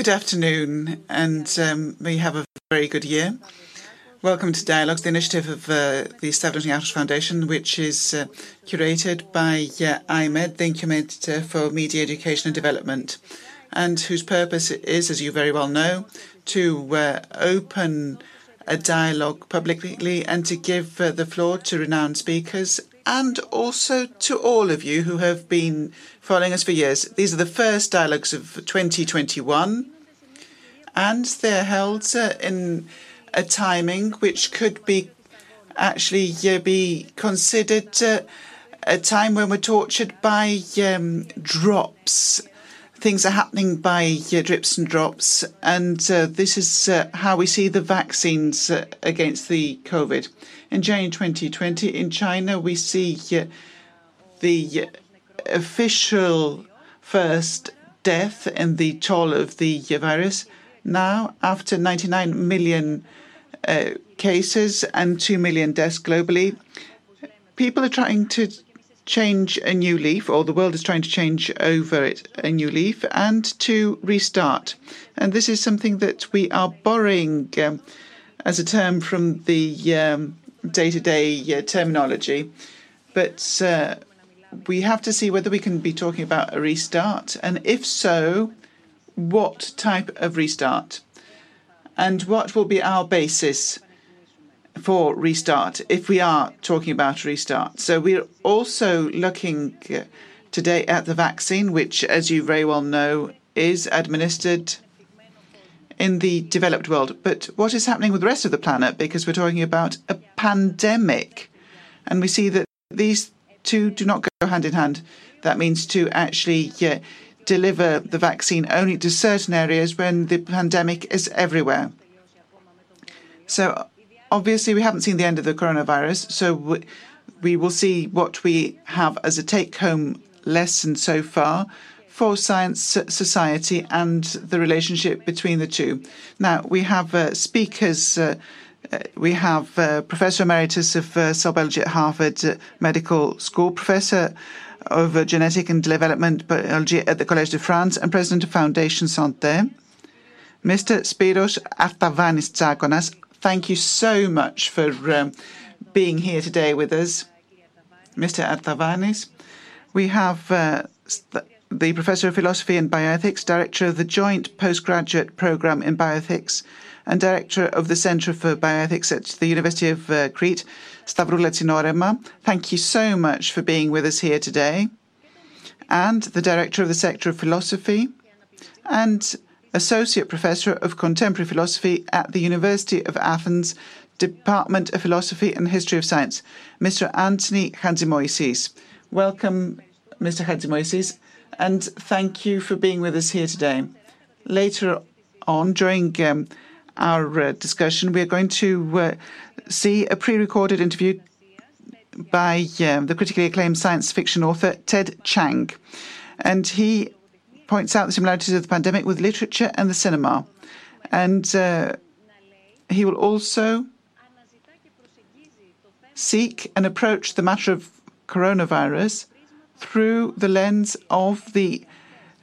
Good afternoon, and um, may you have a very good year. Welcome to Dialogues, the initiative of uh, the Establishing Outreach Foundation, which is uh, curated by uh, iMEdD, the Incubator for Media Education and Development, and whose purpose is, as you very well know, to uh, open a dialogue publicly and to give uh, the floor to renowned speakers and also to all of you who have been following us for years. These are the first dialogues of 2021, and they're held uh, in a timing which could be actually uh, be considered uh, a time when we're tortured by um, drops. Things are happening by uh, drips and drops, and uh, this is uh, how we see the vaccines against the COVID. In January 2020, in China, we see the official first death in the toll of the virus. Now, after 99 million uh, cases and 2 million deaths globally, people are trying to change a new leaf, or the world is trying to change over it a new leaf, and to restart. And this is something that we are borrowing um, as a term from the day to day terminology. But uh, we have to see whether we can be talking about a restart, and if so, what type of restart, and what will be our basis for restart if we are talking about restart. So we're also looking today at the vaccine, which, as you very well know, is administered in the developed world. But what is happening with the rest of the planet? Because we're talking about a pandemic. And we see that these two do not go hand in hand. That means to actually yeah, deliver the vaccine only to certain areas when the pandemic is everywhere. So obviously, we haven't seen the end of the coronavirus. So we, we will see what we have as a take home lesson so far for science, society, and the relationship between the two. Now, we have uh, speakers. Uh, we have uh, Professor Emeritus of uh, Cell Biology at Harvard Medical School, Professor of Genetic and Development Biology at the Collège de France, and President of Foundation Santé, Mr. Spyros Artavanis Tsakonas. Thank you so much for um, being here today with us, Mr. Artavanis. We have uh, the Professor of Philosophy and Bioethics, Director of the Joint Postgraduate Programme in Bioethics, and Director of the Centre for Bioethics at the University of uh, Crete, Stavroula Tsinorema. Thank you so much for being with us here today. And the Director of the Sector of Philosophy and Associate Professor of Contemporary Philosophy at the University of Athens, Department of Philosophy and History of Science, Mr. Anthony Hatzimoysis. Welcome, Mr. Hatzimoysis, and thank you for being with us here today. Later on, during um, our uh, discussion, we are going to uh, see a pre recorded interview by um, the critically acclaimed science fiction author Ted Chiang. And he points out the similarities of the pandemic with literature and the cinema. And uh, he will also seek and approach the matter of coronavirus through the lens of the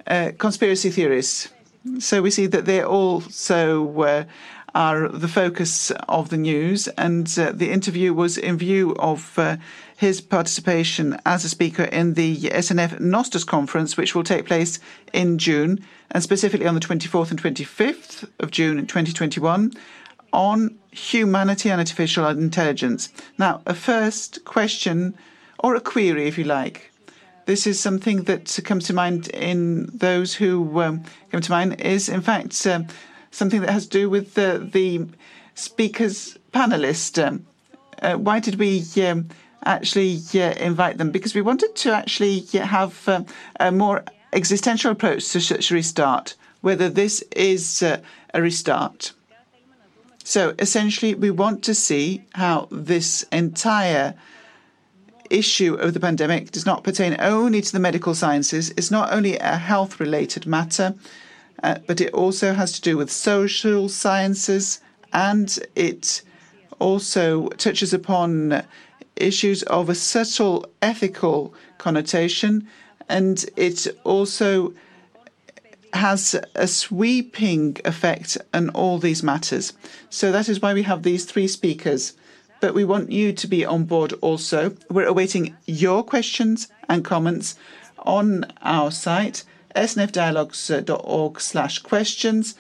uh, conspiracy theorists. So we see that they also uh, are the focus of the news, and uh, the interview was in view of uh, his participation as a speaker in the SNF Nostos conference, which will take place in June, and specifically on the 24th and 25th of June in 2021 on humanity and artificial intelligence. Now, a first question or a query, if you like. This is something that comes to mind in those who um, come to mind is, in fact, um, something that has to do with the, speakers panelist. Um, uh, why did we um, actually uh, invite them? Because we wanted to actually have uh, a more existential approach to such restart, whether this is uh, a restart. So essentially, we want to see how this entire issue of the pandemic does not pertain only to the medical sciences. It's not only a health related matter, uh, but it also has to do with social sciences and it also touches upon issues of a subtle ethical connotation and it also has a sweeping effect on all these matters. So that is why we have these three speakers. But we want you to be on board also. We're awaiting your questions and comments on our site, snfdialogues.org slash questions.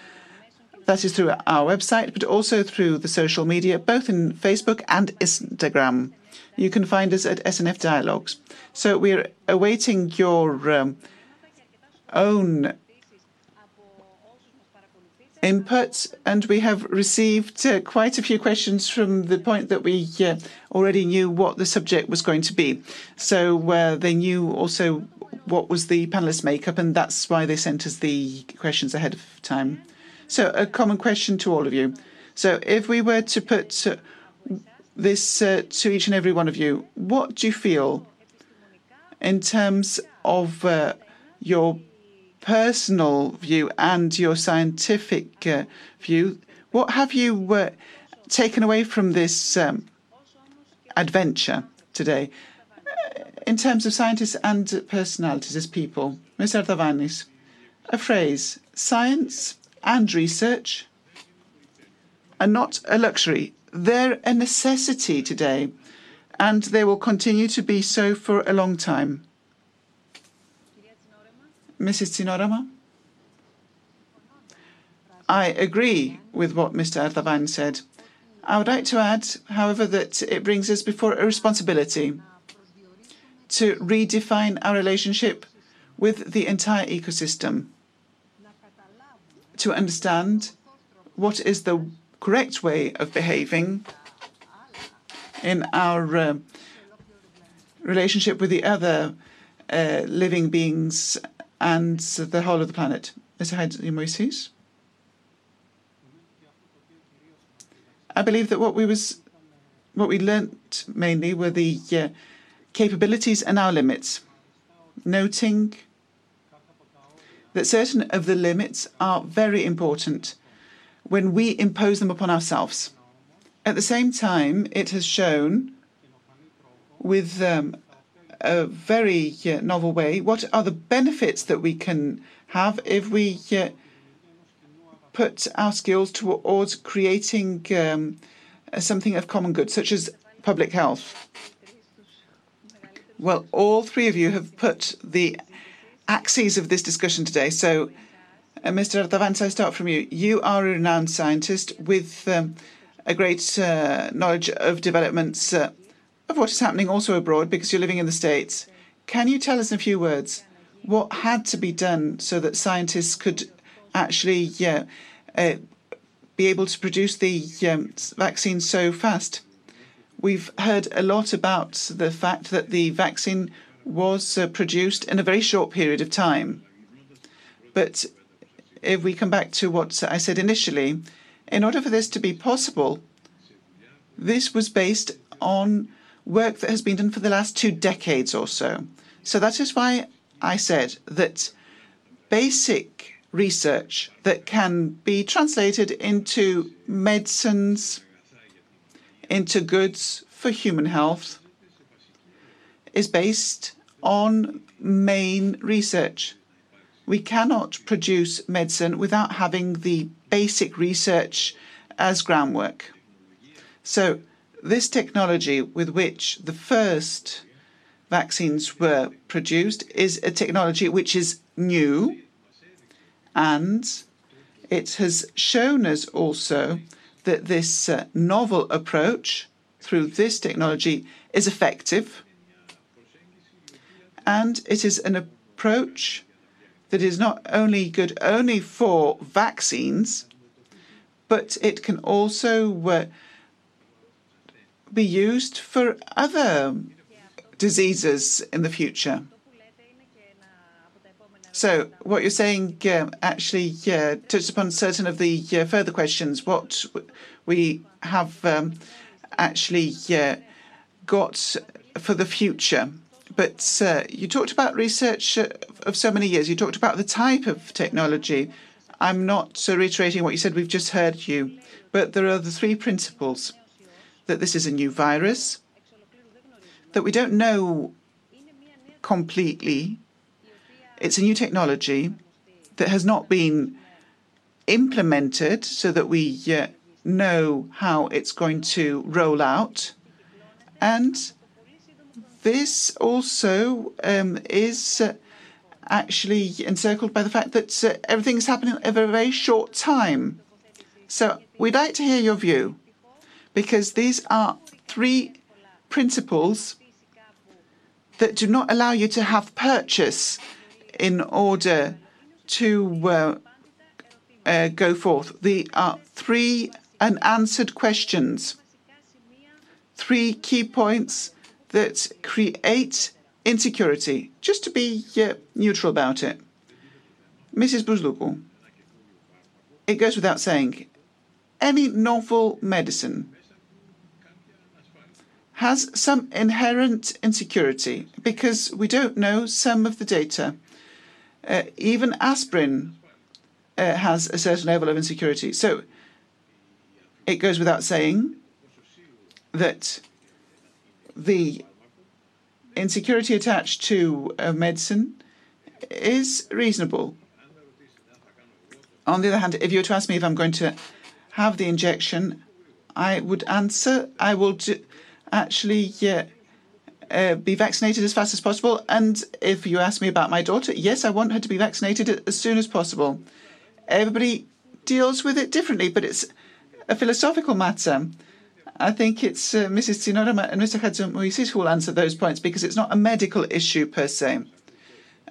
That is through our website, but also through the social media, both in Facebook and Instagram. You can find us at SNF Dialogues. So we're awaiting your um, own input, and we have received uh, quite a few questions from the point that we uh, already knew what the subject was going to be. So uh, they knew also what was the panelist makeup, and that's why they sent us the questions ahead of time. So, a common question to all of you. So, if we were to put this uh, to each and every one of you, what do you feel in terms of uh, your personal view and your scientific uh, view. What have you uh, taken away from this um, adventure today uh, in terms of scientists and personalities as people? Mr. Tavanis, a phrase science and research are not a luxury, they're a necessity today, and they will continue to be so for a long time. Mrs. Tsinorema? I agree with what Mr. Artavan said. I would like to add, however, that it brings us before a responsibility to redefine our relationship with the entire ecosystem, to understand what is the correct way of behaving in our uh, relationship with the other uh, living beings and the whole of the planet. Mr. Hatzimoysis? I believe that what we was what we learnt mainly were the uh, capabilities and our limits, noting that certain of the limits are very important when we impose them upon ourselves. At the same time, it has shown with um, a very novel way. What are the benefits that we can have if we put our skills towards creating um, something of common good, such as public health? Well, all three of you have put the axes of this discussion today. So, uh, Mr. Artavanis, I start from you. You are a renowned scientist with um, a great uh, knowledge of developments uh, of what is happening also abroad because you're living in the States. Can you tell us in a few words what had to be done so that scientists could actually yeah, uh, be able to produce the um, vaccine so fast? We've heard a lot about the fact that the vaccine was uh, produced in a very short period of time. But if we come back to what I said initially, in order for this to be possible, this was based on work that has been done for the last two decades or so. So that is why I said that basic research that can be translated into medicines, into goods for human health, is based on main research. We cannot produce medicine without having the basic research as groundwork. So this technology with which the first vaccines were produced is a technology which is new and it has shown us also that this uh, novel approach through this technology is effective and it is an approach that is not only good only for vaccines but it can also uh, be used for other diseases in the future. So, what you're saying uh, actually uh, touched upon certain of the uh, further questions. What we have um, actually uh, got for the future. But uh, you talked about research uh, of so many years. You talked about the type of technology. I'm not reiterating what you said, we've just heard you. But there are the three principles that this is a new virus, that we don't know completely. It's a new technology that has not been implemented so that we know how it's going to roll out. And this also um, is uh, actually encircled by the fact that uh, everything is happening in a very short time. So we'd like to hear your view because these are three principles that do not allow you to have purchase in order to uh, uh, go forth. The are three unanswered questions, three key points that create insecurity, just to be uh, neutral about it. Mrs. Buzluku, it goes without saying, any novel medicine has some inherent insecurity because we don't know some of the data. Uh, even aspirin uh, has a certain level of insecurity. So it goes without saying that the insecurity attached to a medicine is reasonable. On the other hand, if you were to ask me if I'm going to have the injection, I would answer I will do, actually uh, uh, be vaccinated as fast as possible. And if you ask me about my daughter, yes, I want her to be vaccinated as soon as possible. Everybody deals with it differently, but it's a philosophical matter. I think it's uh, Mrs. Tsinorema and Mr. Hatzimoysis who will answer those points because it's not a medical issue per se.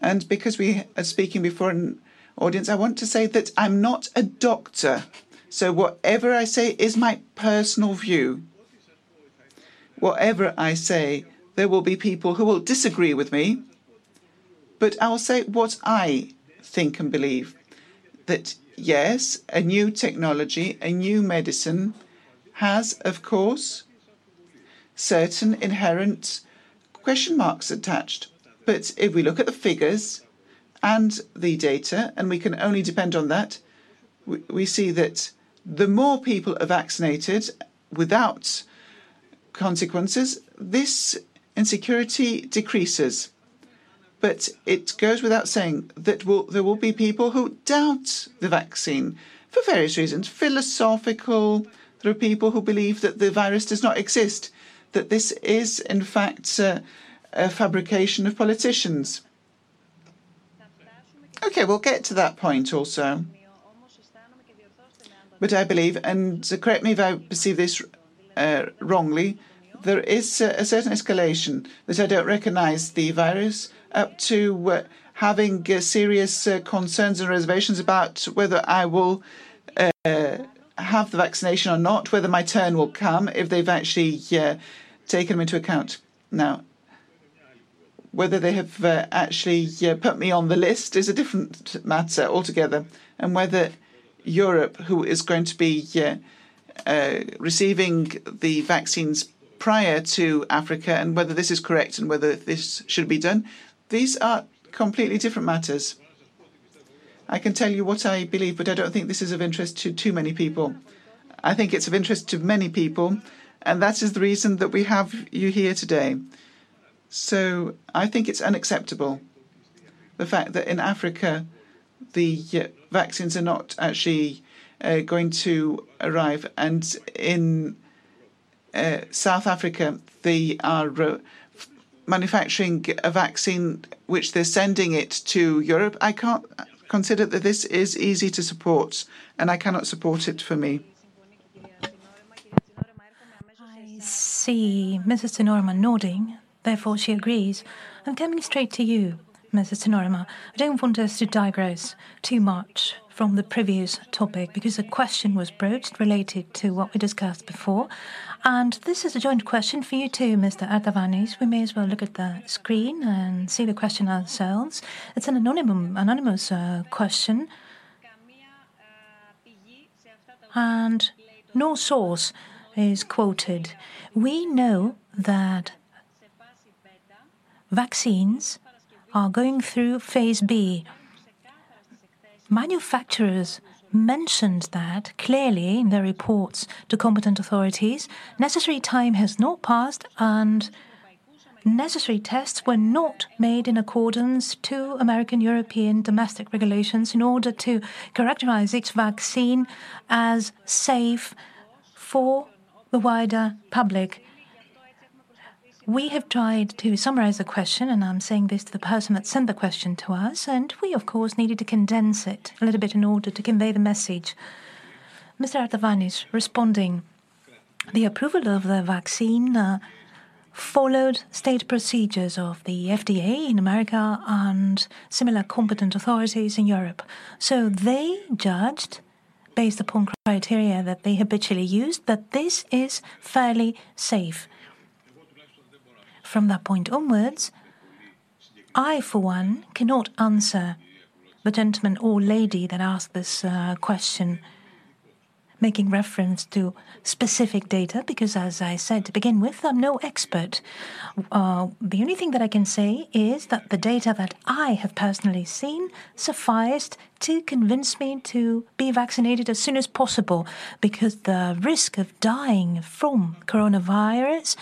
And because we are speaking before an audience, I want to say that I'm not a doctor. So whatever I say is my personal view. Whatever I say, there will be people who will disagree with me, but I will say what I think and believe. That yes, a new technology, a new medicine has, of course, certain inherent question marks attached. But if we look at the figures and the data, and we can only depend on that, we, see that the more people are vaccinated without consequences, this insecurity decreases. But it goes without saying that will, there will be people who doubt the vaccine for various reasons philosophical. There are people who believe that the virus does not exist, that this is, in fact, a fabrication of politicians. Okay, we'll get to that point also. But I believe, and correct me if I perceive this wrongly, there is a, certain escalation that I don't recognize the virus up to uh, having uh, serious uh, concerns and reservations about whether I will uh, have the vaccination or not, whether my turn will come if they've actually uh, taken them into account. Now, whether they have uh, actually put me on the list is a different matter altogether, and whether Europe, who is going to be receiving the vaccines prior to Africa, and whether this is correct and whether this should be done, these are completely different matters. I can tell you what I believe, but I don't think this is of interest to too many people. I think it's of interest to many people, and that is the reason that we have you here today. So I think it's unacceptable the fact that in Africa the uh, vaccines are not actually uh, going to arrive, and in uh, South Africa they are uh, manufacturing a vaccine which they're sending it to Europe, I can't consider that this is easy to support, and I cannot support it for me. I see Mrs. Tsinorema nodding, therefore she agrees. I'm coming straight to you, Mrs. Tsinorema. I don't want us to digress too much from the previous topic because a question was broached related to what we discussed before. And this is a joint question for you too, Mr. Artavanis. We may as well look at the screen and see the question ourselves. It's an anonymous, anonymous uh, question. And no source is quoted. We know that vaccines are going through phase B. Manufacturers mentioned that clearly in their reports to competent authorities. Necessary time has not passed, and necessary tests were not made in accordance to American European domestic regulations in order to characterize each vaccine as safe for the wider public. We have tried to summarize the question, and I'm saying this to the person that sent the question to us, and we, of course, needed to condense it a little bit in order to convey the message. Mr. Artavanis responding, the approval of the vaccine uh, followed state procedures of the FDA in America and similar competent authorities in Europe. So they judged, based upon criteria that they habitually used, that this is fairly safe. From that point onwards, I, for one, cannot answer the gentleman or lady that asked this uh, question making reference to specific data because, as I said to begin with, I'm no expert. Uh, the only thing that I can say is that the data that I have personally seen sufficed to convince me to be vaccinated as soon as possible because the risk of dying from coronavirus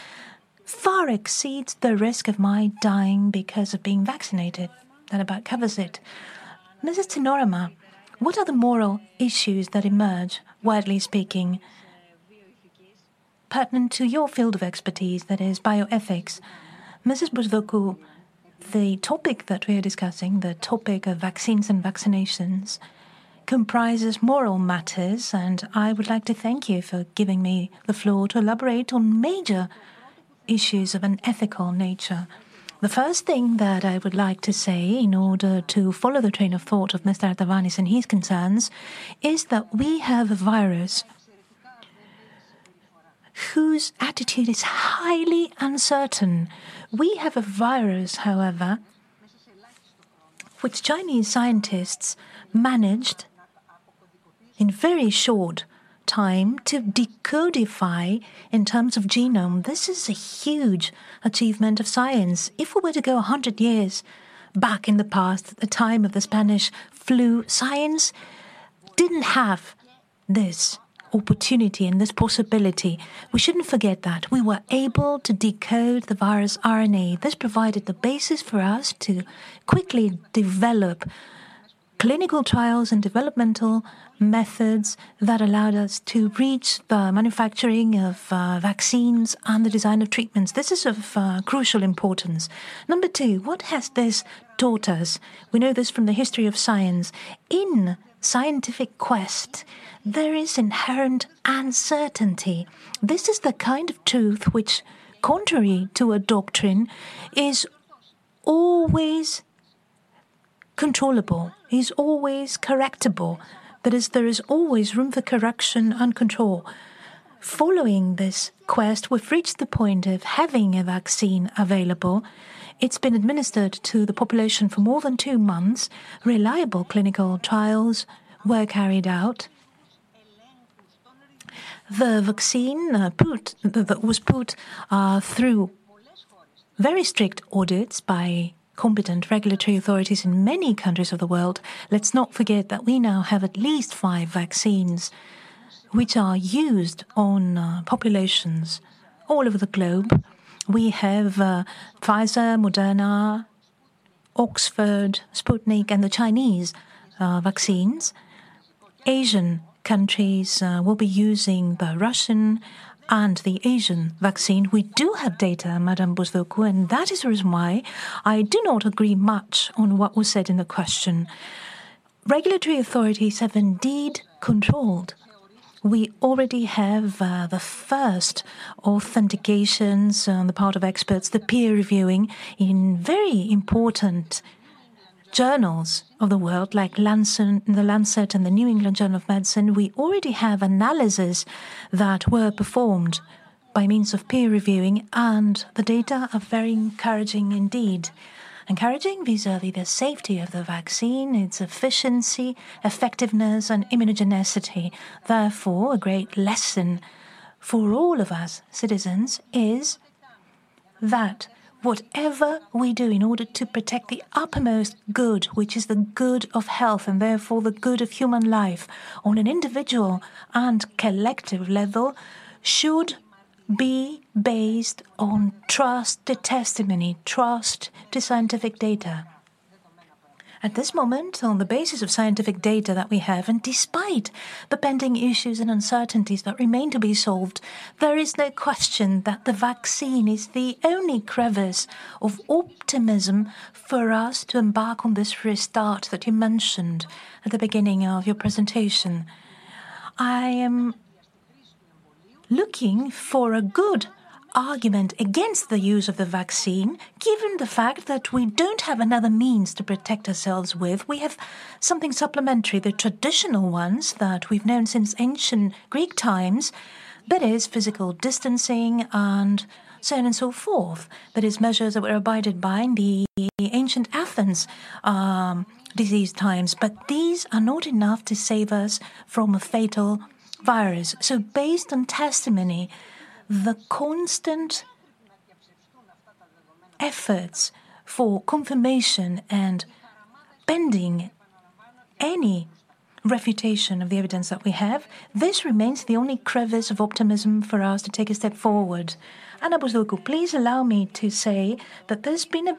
far exceeds the risk of my dying because of being vaccinated. That about covers it. Mrs. Tsinorema, what are the moral issues that emerge widely speaking, pertinent to your field of expertise, that is bioethics. Mrs. Bousdokou, the topic that we are discussing, the topic of vaccines and vaccinations, comprises moral matters, and I would like to thank you for giving me the floor to elaborate on major issues of an ethical nature. The first thing that I would like to say, in order to follow the train of thought of Mr. Artavanis and his concerns, is that we have a virus whose attitude is highly uncertain. We have a virus, however, which Chinese scientists managed in very short time to decodify in terms of genome. This is a huge achievement of science. If we were to go 100 years back in the past, at the time of the Spanish flu, science didn't have this opportunity and this possibility. We shouldn't forget that. We were able to decode the virus RNA. This provided the basis for us to quickly develop clinical trials and developmental methods that allowed us to reach the manufacturing of uh, vaccines and the design of treatments. This is of uh, crucial importance. Number two, what has this taught us? We know this from the history of science. In scientific quest, there is inherent uncertainty. This is the kind of truth which, contrary to a doctrine, is always controllable, is always correctable. That is, there is always room for correction and control. Following this quest, we've reached the point of having a vaccine available. It's been administered to the population for more than two months. Reliable clinical trials were carried out. The vaccine uh, put, was put uh, through very strict audits by competent regulatory authorities in many countries of the world, let's not forget that we now have at least five vaccines which are used on uh, populations all over the globe. We have uh, Pfizer, Moderna, Oxford, Sputnik, and the Chinese uh, vaccines. Asian countries uh, will be using the Russian and the Asian vaccine, we do have data, Madame Bousdokou, and that is the reason why I do not agree much on what was said in the question. Regulatory authorities have indeed controlled. We already have uh, the first authentications on the part of experts, the peer reviewing in very important journals of the world, like Lancet, the Lancet and the New England Journal of Medicine, we already have analyses that were performed by means of peer reviewing, and the data are very encouraging indeed. Encouraging vis a vis the safety of the vaccine, its efficiency, effectiveness, and immunogenicity. Therefore, a great lesson for all of us citizens is that whatever we do in order to protect the uppermost good, which is the good of health and therefore the good of human life on an individual and collective level, should be based on trust to testimony, trust to scientific data. At this moment, on the basis of scientific data that we have, and despite the pending issues and uncertainties that remain to be solved, there is no question that the vaccine is the only crevice of optimism for us to embark on this restart that you mentioned at the beginning of your presentation. I am looking for a good argument against the use of the vaccine, given the fact that we don't have another means to protect ourselves with. We have something supplementary, the traditional ones that we've known since ancient Greek times, that is, physical distancing and so on and so forth. That is, measures that were abided by in the ancient Athens. Um, disease times, but these are not enough to save us from a fatal virus. So, based on testimony, the constant efforts for confirmation and bending any refutation of the evidence that we have, this remains the only crevice of optimism for us to take a step forward. Anna Bozdoku, please allow me to say that there's been a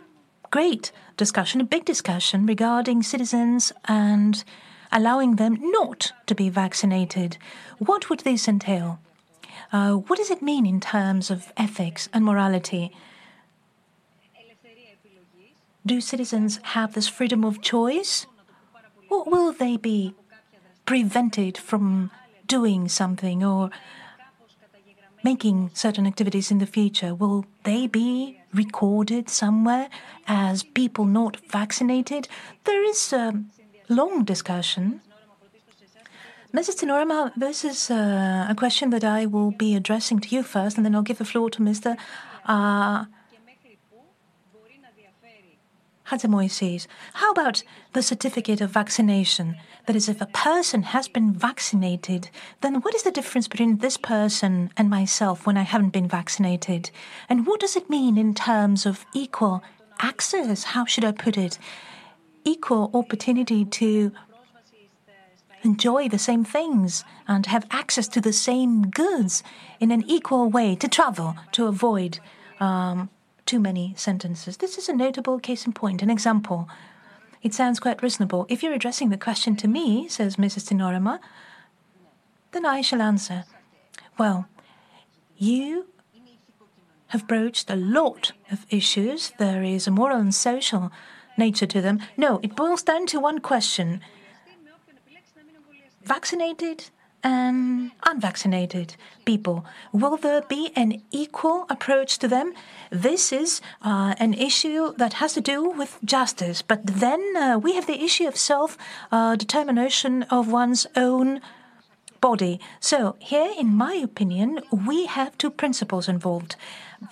great discussion, a big discussion regarding citizens and allowing them not to be vaccinated. What would this entail? Uh, what does it mean in terms of ethics and morality? Do citizens have this freedom of choice? Or will they be prevented from doing something or making certain activities in the future? Will they be recorded somewhere as people not vaccinated? There is a long discussion Mrs. Tsinorema, this is uh, a question that I will be addressing to you first, and then I'll give the floor to Mr. Uh. How about the certificate of vaccination? That is, if a person has been vaccinated, then what is the difference between this person and myself when I haven't been vaccinated? And what does it mean in terms of equal access? How should I put it? Equal opportunity to enjoy the same things and have access to the same goods in an equal way to travel to avoid um, too many sentences. This is a notable case in point, an example. It sounds quite reasonable. If you're addressing the question to me, says Mrs. Tsinorema, then I shall answer. Well, you have broached a lot of issues. There is a moral and social nature to them. No, it boils down to one question vaccinated and unvaccinated people. Will there be an equal approach to them? This is uh, an issue that has to do with justice. But then uh, we have the issue of self uh, determination of one's own body. So, here, in my opinion, we have two principles involved.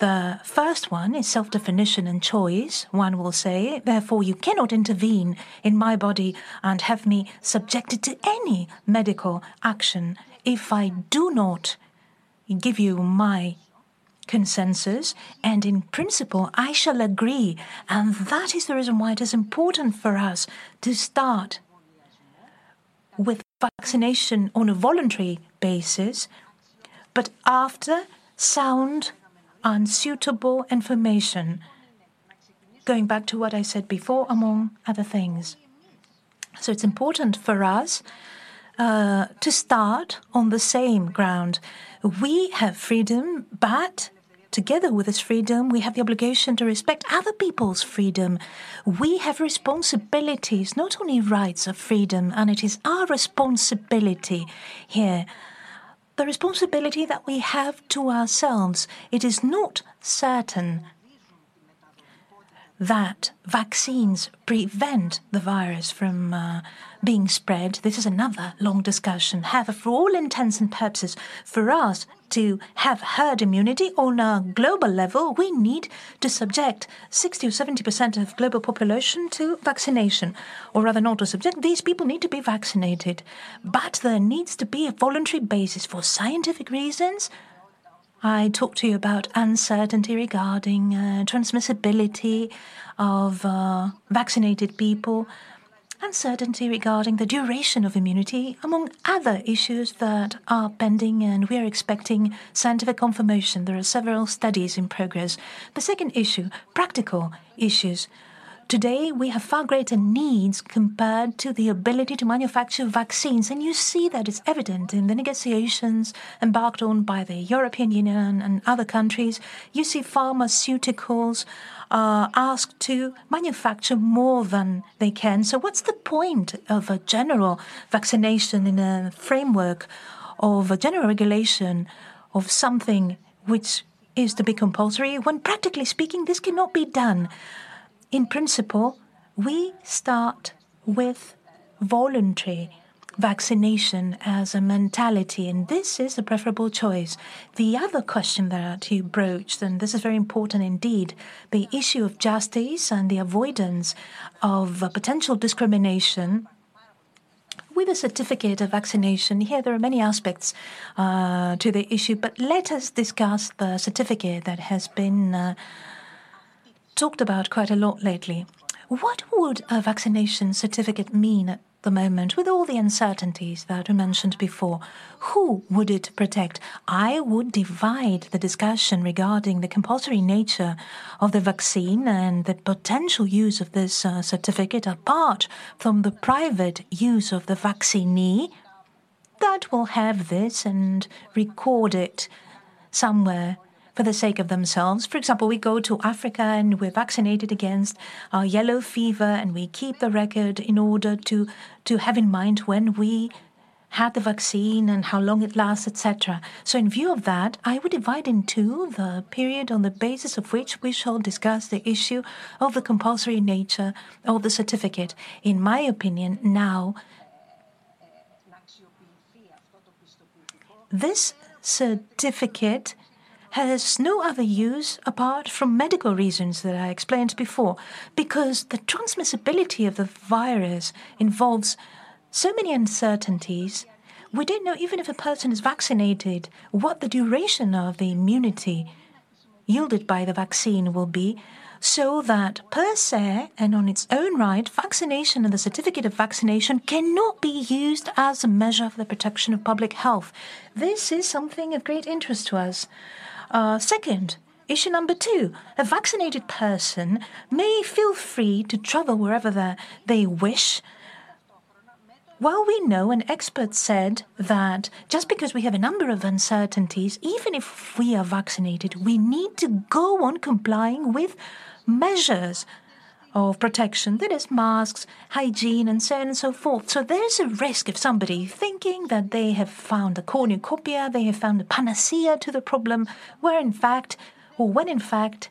The first one is self definition and choice, one will say. Therefore, you cannot intervene in my body and have me subjected to any medical action if I do not give you my consensus, and in principle, I shall agree. And that is the reason why it is important for us to start with vaccination on a voluntary basis, but after sound unsuitable information. Going back to what I said before, among other things. So it's important for us uh, to start on the same ground. We have freedom, but together with this freedom, we have the obligation to respect other people's freedom. We have responsibilities, not only rights of freedom, and it is our responsibility here the responsibility that we have to ourselves. It is not certain that vaccines prevent the virus from uh, being spread. This is another long discussion. However, for all intents and purposes, for us to have herd immunity on a global level, we need to subject 60 or 70% of global population to vaccination. Or rather, not to subject, these people need to be vaccinated. But there needs to be a voluntary basis for scientific reasons. I talked to you about uncertainty regarding uh, transmissibility of uh, vaccinated people. uncertainty regarding the duration of immunity, among other issues that are pending, and we are expecting scientific confirmation. There are several studies in progress. The second issue, practical issues. Today, we have far greater needs compared to the ability to manufacture vaccines, and you see that it's evident in the negotiations embarked on by the European Union and other countries. You see pharmaceuticals are asked to manufacture more than they can. So, what's the point of a general vaccination in a framework of a general regulation of something which is to be compulsory when, practically speaking, this cannot be done? In principle, we start with voluntary vaccination as a mentality, and this is the preferable choice. The other question that you broached, and this is very important indeed, the issue of justice and the avoidance of potential discrimination with a certificate of vaccination, here there are many aspects uh, to the issue, but let us discuss the certificate that has been uh, talked about quite a lot lately. What would a vaccination certificate mean at the moment with all the uncertainties that we mentioned before? Who would it protect? I would divide the discussion regarding the compulsory nature of the vaccine and the potential use of this uh, certificate apart from the private use of the vaccinee that will have this and record it somewhere for the sake of themselves. For example, we go to Africa and we're vaccinated against uh, yellow fever, and we keep the record in order to to have in mind when we had the vaccine and how long it lasts, etc. So, in view of that, I would divide into the period on the basis of which we shall discuss the issue of the compulsory nature of the certificate. In my opinion, now, this certificate has no other use apart from medical reasons that I explained before, because the transmissibility of the virus involves so many uncertainties. We don't know, even if a person is vaccinated, what the duration of the immunity yielded by the vaccine will be, so that per se and on its own right, vaccination and the certificate of vaccination cannot be used as a measure for the protection of public health. This is something of great interest to us. Uh, second, issue number two a vaccinated person may feel free to travel wherever they wish. Well, we know, an expert said that just because we have a number of uncertainties, even if we are vaccinated, we need to go on complying with measures of protection that is, masks, hygiene, and so on and so forth. So there's a risk of somebody thinking that they have found a cornucopia, they have found a panacea to the problem, where in fact, or when in fact,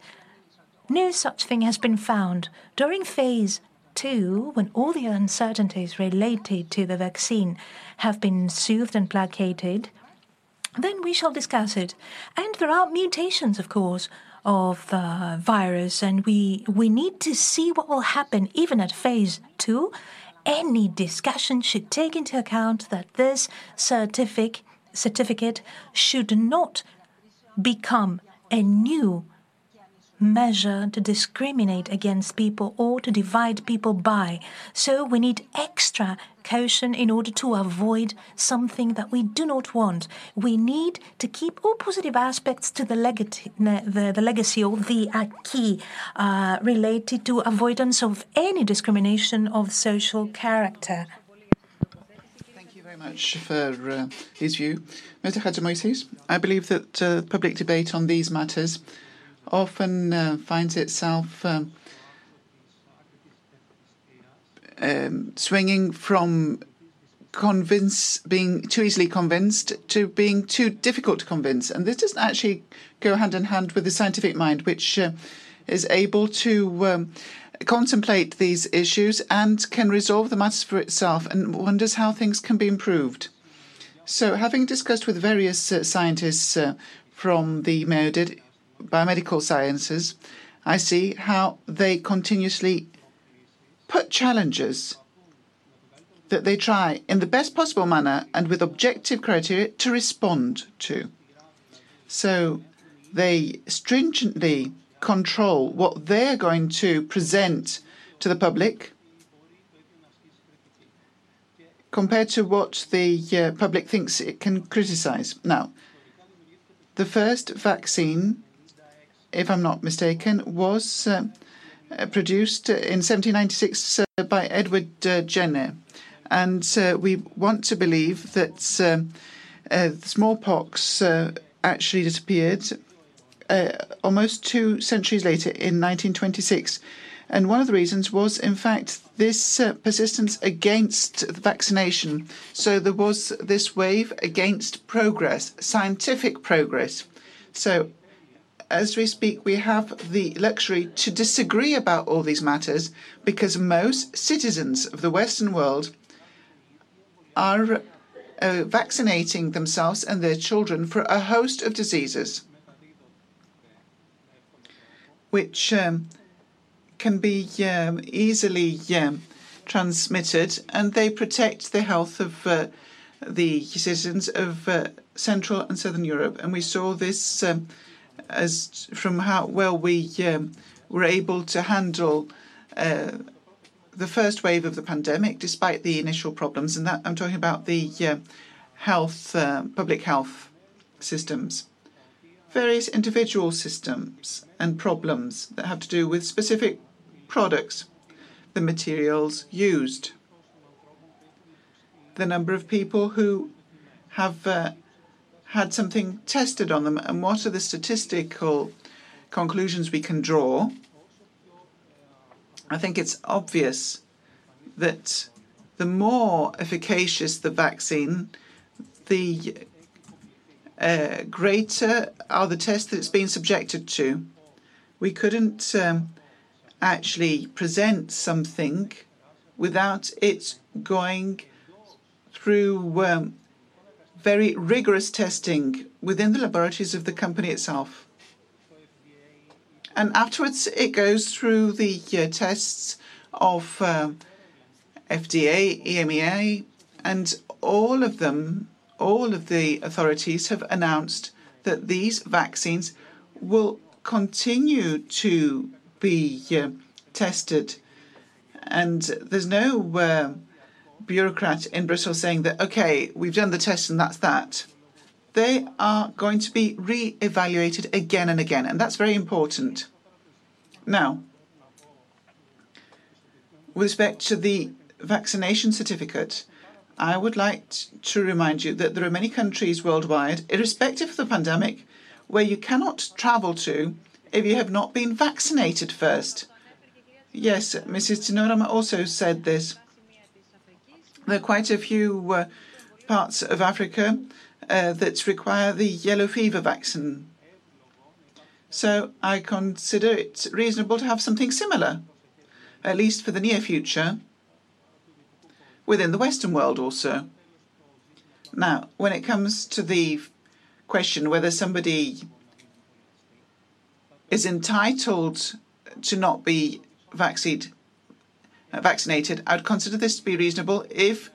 no such thing has been found. During phase two, when all the uncertainties related to the vaccine have been soothed and placated, then we shall discuss it. And there are mutations, of course, of the virus, and we we need to see what will happen even at phase two. Any discussion should take into account that this certificate certificate should not become a new measure to discriminate against people or to divide people by. So we need extra caution in order to avoid something that we do not want. We need to keep all positive aspects to the, legacy, the, the legacy or the acquis uh, related to avoidance of any discrimination of social character. Thank you very much for uh, his view. Mr. Hatzimoysis, I believe that uh, public debate on these matters often uh, finds itself um, um, swinging from convince being too easily convinced to being too difficult to convince. And this doesn't actually go hand in hand with the scientific mind which uh, is able to um, contemplate these issues and can resolve the matters for itself and wonders how things can be improved. So having discussed with various uh, scientists uh, from the MEODID biomedical sciences, I see how they continuously put challenges that they try in the best possible manner and with objective criteria to respond to. So they stringently control what they're going to present to the public compared to what the uh, public thinks it can criticize. Now, the first vaccine, if I'm not mistaken, was uh, produced in 1796 uh, by Edward uh, Jenner. And uh, we want to believe that smallpox actually disappeared almost two centuries later in 1926. And one of the reasons was, in fact, this uh, persistence against vaccination. So there was this wave against progress, scientific progress. So as we speak, we have the luxury to disagree about all these matters because most citizens of the Western world are uh, vaccinating themselves and their children for a host of diseases, which um, can be um, easily um, transmitted, and they protect the health of uh, the citizens of uh, Central and Southern Europe. And we saw this um, as from how well we um, were able to handle uh, the first wave of the pandemic, despite the initial problems, and that I'm talking about the uh, health, uh, public health systems, various individual systems and problems that have to do with specific products, the materials used, the number of people who have uh, had something tested on them, and what are the statistical conclusions we can draw? I think it's obvious that the more efficacious the vaccine, the uh, greater are the tests that it's been subjected to. We couldn't um, actually present something without it going through um, very rigorous testing within the laboratories of the company itself. And afterwards, it goes through the uh, tests of uh, FDA, EMEA, and all of them, all of the authorities have announced that these vaccines will continue to be uh, tested. And there's no uh, bureaucrat in Brussels saying that, okay, we've done the test and that's that. They are going to be re evaluated again and again, and that's very important. Now, with respect to the vaccination certificate, I would like to remind you that there are many countries worldwide, irrespective of the pandemic, where you cannot travel to if you have not been vaccinated first. Yes, Mrs. Tsinorema also said this. There are quite a few uh, parts of Africa uh, that require the yellow fever vaccine. So I consider it reasonable to have something similar, at least for the near future, within the Western world also. Now, when it comes to the question whether somebody is entitled to not be vaccinated vaccinated, I'd consider this to be reasonable if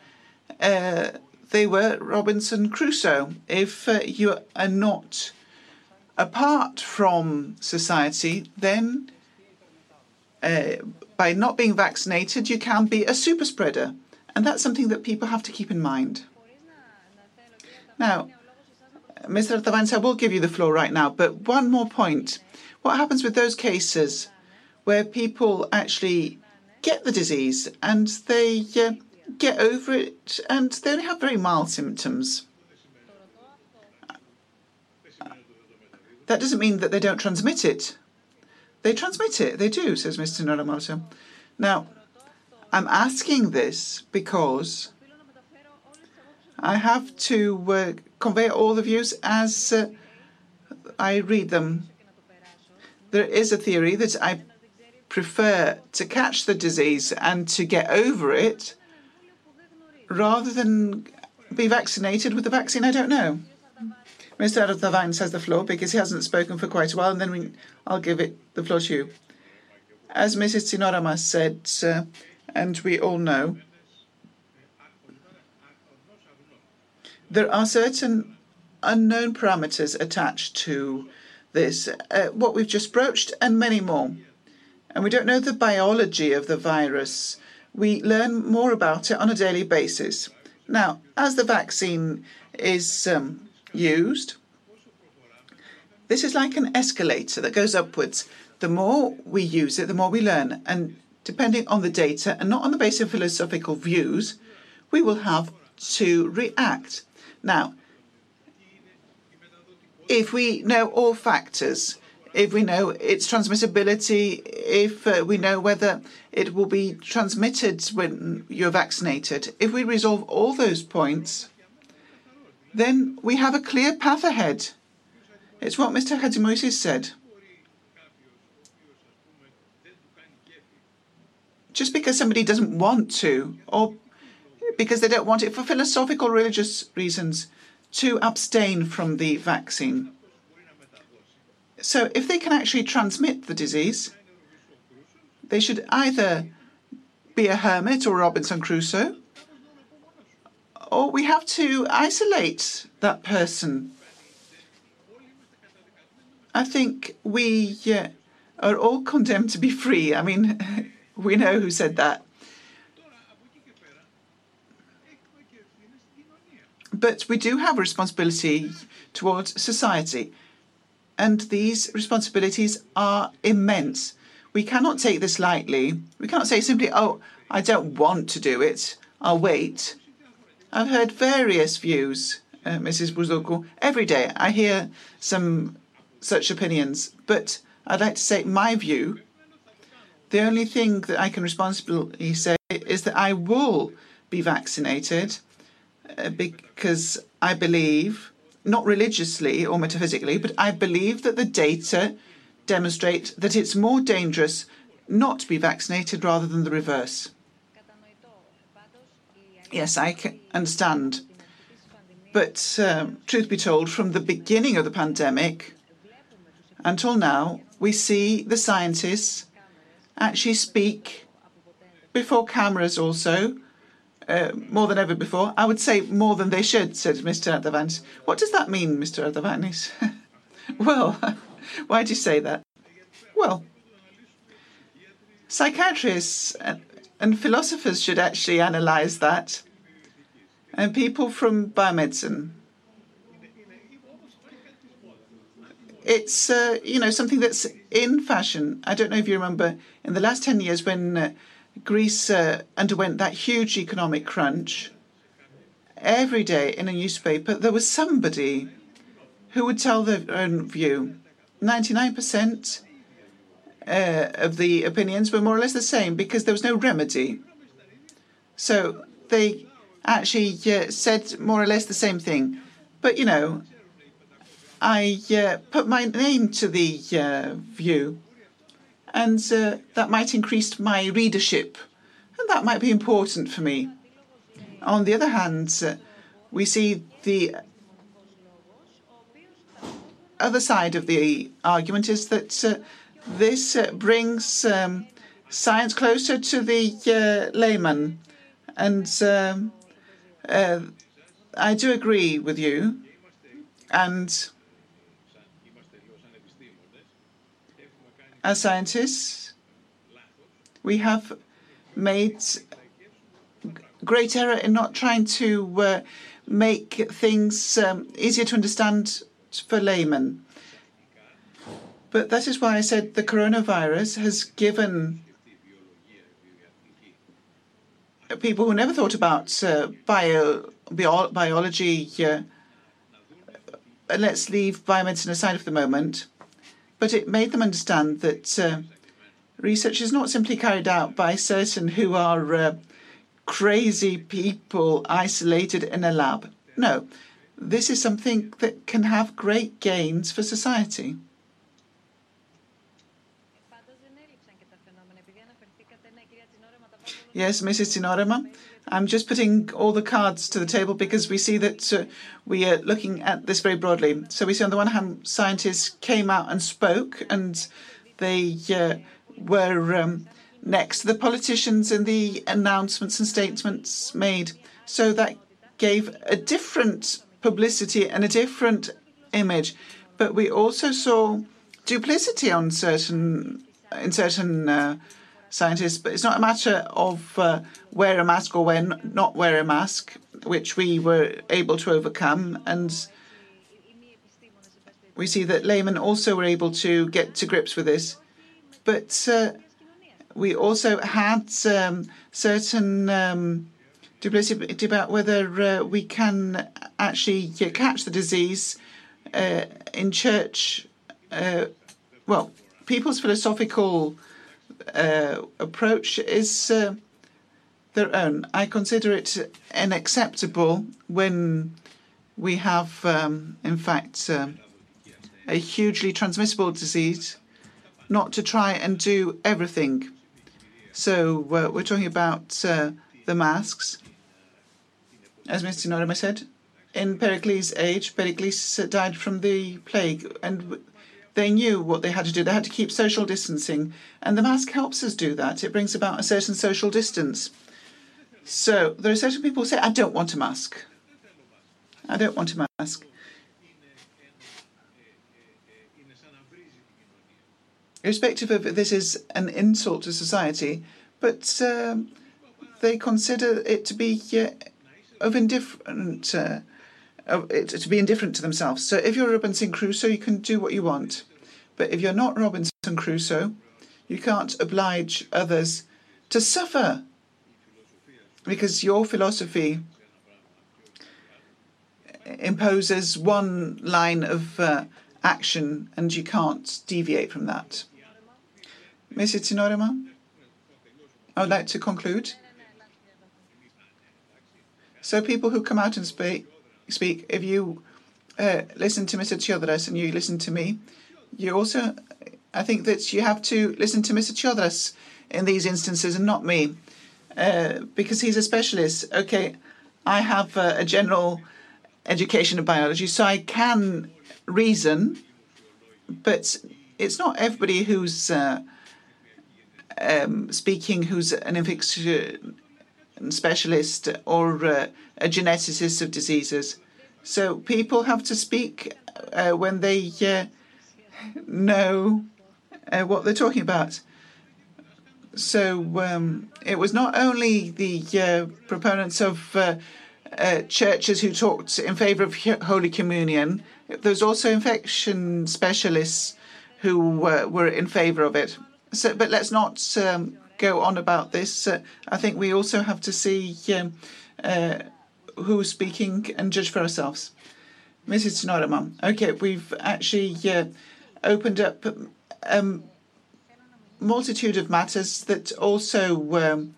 uh, they were Robinson Crusoe. If uh, you are not apart from society, then uh, by not being vaccinated, you can be a super spreader. And that's something that people have to keep in mind. Now, Mr. Tavans, I will give you the floor right now, but one more point. What happens with those cases where people actually get the disease and they uh, get over it and they only have very mild symptoms. That doesn't mean that they don't transmit it. They transmit it, they do, says Mr. Noromoto. Now, I'm asking this because I have to uh, convey all the views as uh, I read them. There is a theory that I prefer to catch the disease and to get over it rather than be vaccinated with the vaccine I don't know. Mr. Artavanis has the floor because he hasn't spoken for quite a while, and then we, I'll give it the floor to you. As Mrs. Tsinorema said, uh, and we all know, there are certain unknown parameters attached to this, uh, what we've just broached, and many more and we don't know the biology of the virus. We learn more about it on a daily basis. Now, as the vaccine is um, used, this is like an escalator that goes upwards. The more we use it, the more we learn. And depending on the data and not on the basis of philosophical views, we will have to react. Now, if we know all factors, if we know its transmissibility, if uh, we know whether it will be transmitted when you're vaccinated, if we resolve all those points, then we have a clear path ahead. It's what Mr. Hatzimoysis said. Just because somebody doesn't want to, or because they don't want it for philosophical religious reasons, to abstain from the vaccine. So if they can actually transmit the disease, they should either be a hermit or Robinson Crusoe, or we have to isolate that person. I think we uh, are all condemned to be free. I mean, we know who said that. But we do have a responsibility towards society and these responsibilities are immense. We cannot take this lightly. We cannot say simply, oh, I don't want to do it, I'll wait. I've heard various views, uh, Mrs. Buzuku. Every day I hear some such opinions, but I'd like to say my view. The only thing that I can responsibly say is that I will be vaccinated uh, because I believe not religiously or metaphysically, but I believe that the data demonstrate that it's more dangerous not to be vaccinated rather than the reverse. Yes, I understand. But um, truth be told, from the beginning of the pandemic until now, we see the scientists actually speak before cameras also uh, more than ever before. I would say more than they should, said Mr. Artavanis. What does that mean, Mr. Artavanis? well, why do you say that? Well, psychiatrists and, and philosophers should actually analyze that, and people from biomedicine. It's uh, you know something that's in fashion. I don't know if you remember in the last ten years when uh, Greece uh, underwent that huge economic crunch, every day in a newspaper there was somebody who would tell their own view. 99% uh, of the opinions were more or less the same because there was no remedy. So they actually uh, said more or less the same thing. But, you know, I uh, put my name to the uh, view and uh, that might increase my readership, and that might be important for me. On the other hand, uh, we see the other side of the argument is that uh, this uh, brings um, science closer to the uh, layman, and um, uh, I do agree with you, and as scientists, we have made great error in not trying to uh, make things um, easier to understand for laymen. But that is why I said the coronavirus has given people who never thought about uh, bio, bio, biology, uh, let's leave biomedicine aside for the moment, but it made them understand that uh, research is not simply carried out by certain who are uh, crazy people isolated in a lab. No, this is something that can have great gains for society. Yes, Mrs. Tsinorema. I'm just putting all the cards to the table because we see that uh, we are looking at this very broadly. So we see on the one hand, scientists came out and spoke, and they uh, were um, next to the politicians in the announcements and statements made. So that gave a different publicity and a different image. But we also saw duplicity on certain in certain uh, scientists, but it's not a matter of uh, wear a mask or wear not wear a mask. which we were able to overcome. And we see that laymen also were able to get to grips with this. But uh, we also had um, certain um, duplicity about whether uh, we can actually catch the disease uh, in church. Uh, well, people's philosophical uh, approach is uh, their own. I consider it unacceptable when we have, um, in fact, um, a hugely transmissible disease, not to try and do everything. So uh, we're talking about uh, the masks. As Mr. Norma said, in Pericles' age, Pericles died from the plague, and they knew what they had to do. They had to keep social distancing, and the mask helps us do that. It brings about a certain social distance. So there are certain people who say, I don't want a mask. I don't want a mask. Irrespective of this is an insult to society, but um, they consider it to be uh, of indifferent, uh, to be indifferent to themselves. So if you're Robinson Crusoe, you can do what you want. But if you're not Robinson Crusoe, you can't oblige others to suffer because your philosophy imposes one line of uh, action and you can't deviate from that. Mrs. Tsinorema, I would like to conclude. So people who come out and speak, speak if you uh, listen to Mr. Tsiodras and you listen to me, you also, I think that you have to listen to Mr. Tsiodras in these instances and not me, uh, because he's a specialist. Okay, I have uh, a general education of biology, so I can reason, but it's not everybody who's uh, um, speaking who's an infection specialist or uh, a geneticist of diseases. So people have to speak uh, when they uh, know uh, what they're talking about. So um, it was not only the uh, proponents of uh, churches who talked in favor of Holy Communion, there's also infection specialists who were in favor of it. So, but let's not um, go on about this. Uh, I think we also have to see um, uh, who's speaking and judge for ourselves. Mrs. Norman, okay, we've actually uh, opened up a um, multitude of matters that also um,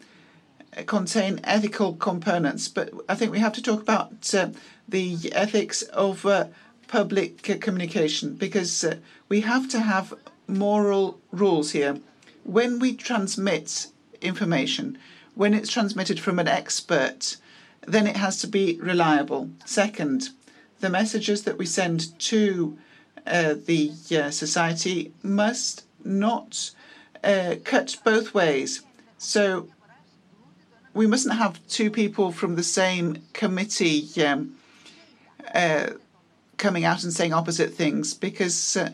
contain ethical components, but I think we have to talk about uh, the ethics of uh, public communication because uh, we have to have moral rules here. When we transmit information, when it's transmitted from an expert, then it has to be reliable. Second, the messages that we send to uh, the uh, society must not uh, cut both ways. So we mustn't have two people from the same committee um, uh, coming out and saying opposite things because uh,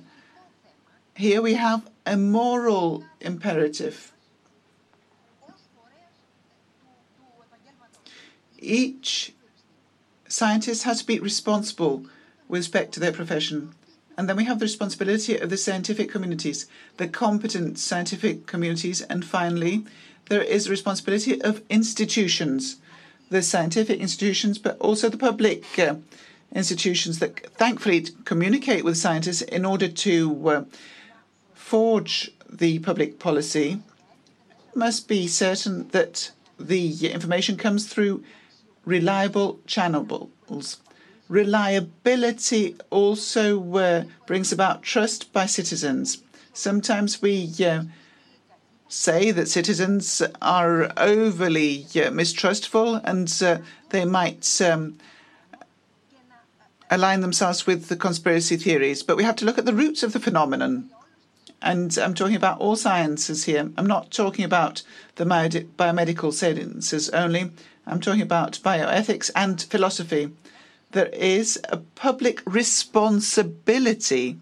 here we have a moral imperative. Each scientist has to be responsible with respect to their profession. And then we have the responsibility of the scientific communities, the competent scientific communities, and finally, there is the responsibility of institutions, the scientific institutions, but also the public uh, institutions that thankfully communicate with scientists in order to uh, forge the public policy must be certain that the information comes through reliable channels. Reliability also uh, brings about trust by citizens. Sometimes we uh, say that citizens are overly uh, mistrustful and uh, they might um, align themselves with the conspiracy theories. But we have to look at the roots of the phenomenon. And I'm talking about all sciences here. I'm not talking about the biomedical sciences only. I'm talking about bioethics and philosophy. There is a public responsibility.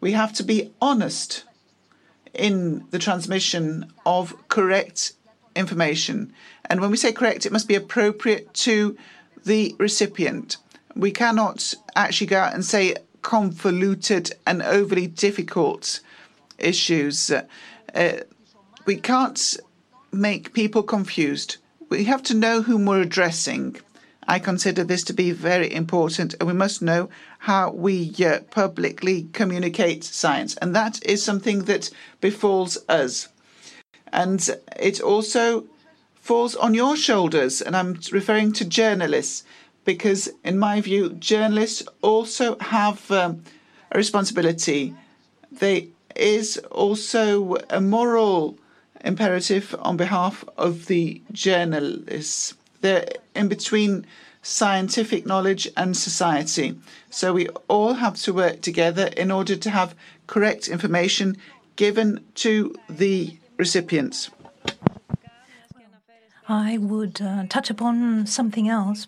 We have to be honest in the transmission of correct information. And when we say correct, it must be appropriate to the recipient. We cannot actually go out and say convoluted and overly difficult issues. Uh, we can't make people confused. We have to know whom we're addressing. I consider this to be very important, and we must know how we uh, publicly communicate science. And that is something that befalls us. And it also falls on your shoulders, and I'm referring to journalists, because in my view, journalists also have um, a responsibility. There is also a moral imperative on behalf of the journalists. They're in between scientific knowledge and society. So we all have to work together in order to have correct information given to the recipients. I would uh, touch upon something else.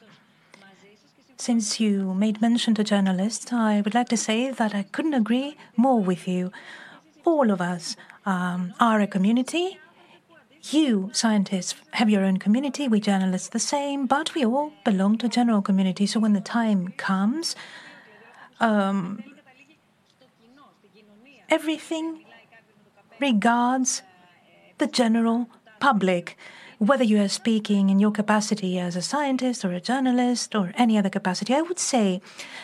Since you made mention to journalists, I would like to say that I couldn't agree more with you. All of us um, are a community you, scientists, have your own community, we journalists the same, but we all belong to a general community. So when the time comes, um, everything regards the general public. Whether you are speaking in your capacity as a scientist or a journalist or any other capacity, I would say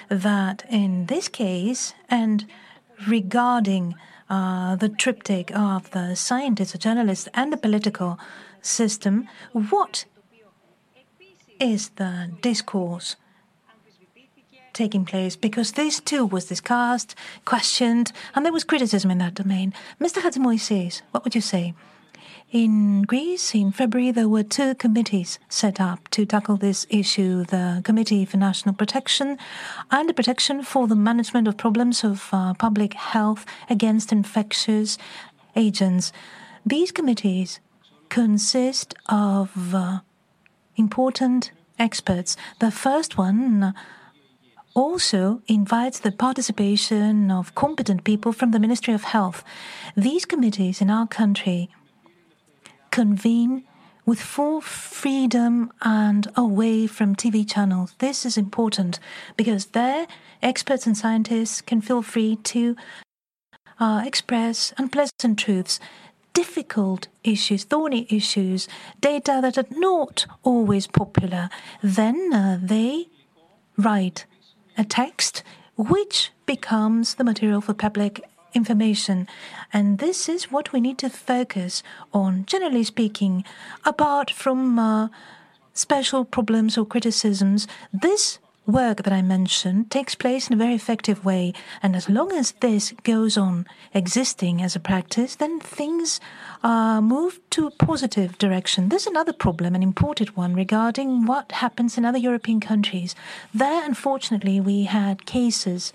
that in this case, and regarding uh, the triptych of the scientist, the journalist, and the political system, what is the discourse taking place? Because this too was discussed, questioned, and there was criticism in that domain. Mr. Chatzimarkakis, what would you say? In Greece, in February, there were two committees set up to tackle this issue the Committee for National Protection and the Protection for the Management of Problems of uh, Public Health Against Infectious Agents. These committees consist of uh, important experts. The first one also invites the participation of competent people from the Ministry of Health. These committees in our country convene with full freedom and away from TV channels. This is important because there, experts and scientists can feel free to uh, express unpleasant truths, difficult issues, thorny issues, data that are not always popular. Then uh, they write a text which becomes the material for public information. And this is what we need to focus on, generally speaking. Apart from uh, special problems or criticisms, this work that I mentioned takes place in a very effective way. And as long as this goes on existing as a practice, then things uh, move to a positive direction. There's another problem, an imported one, regarding what happens in other European countries. There, unfortunately, we had cases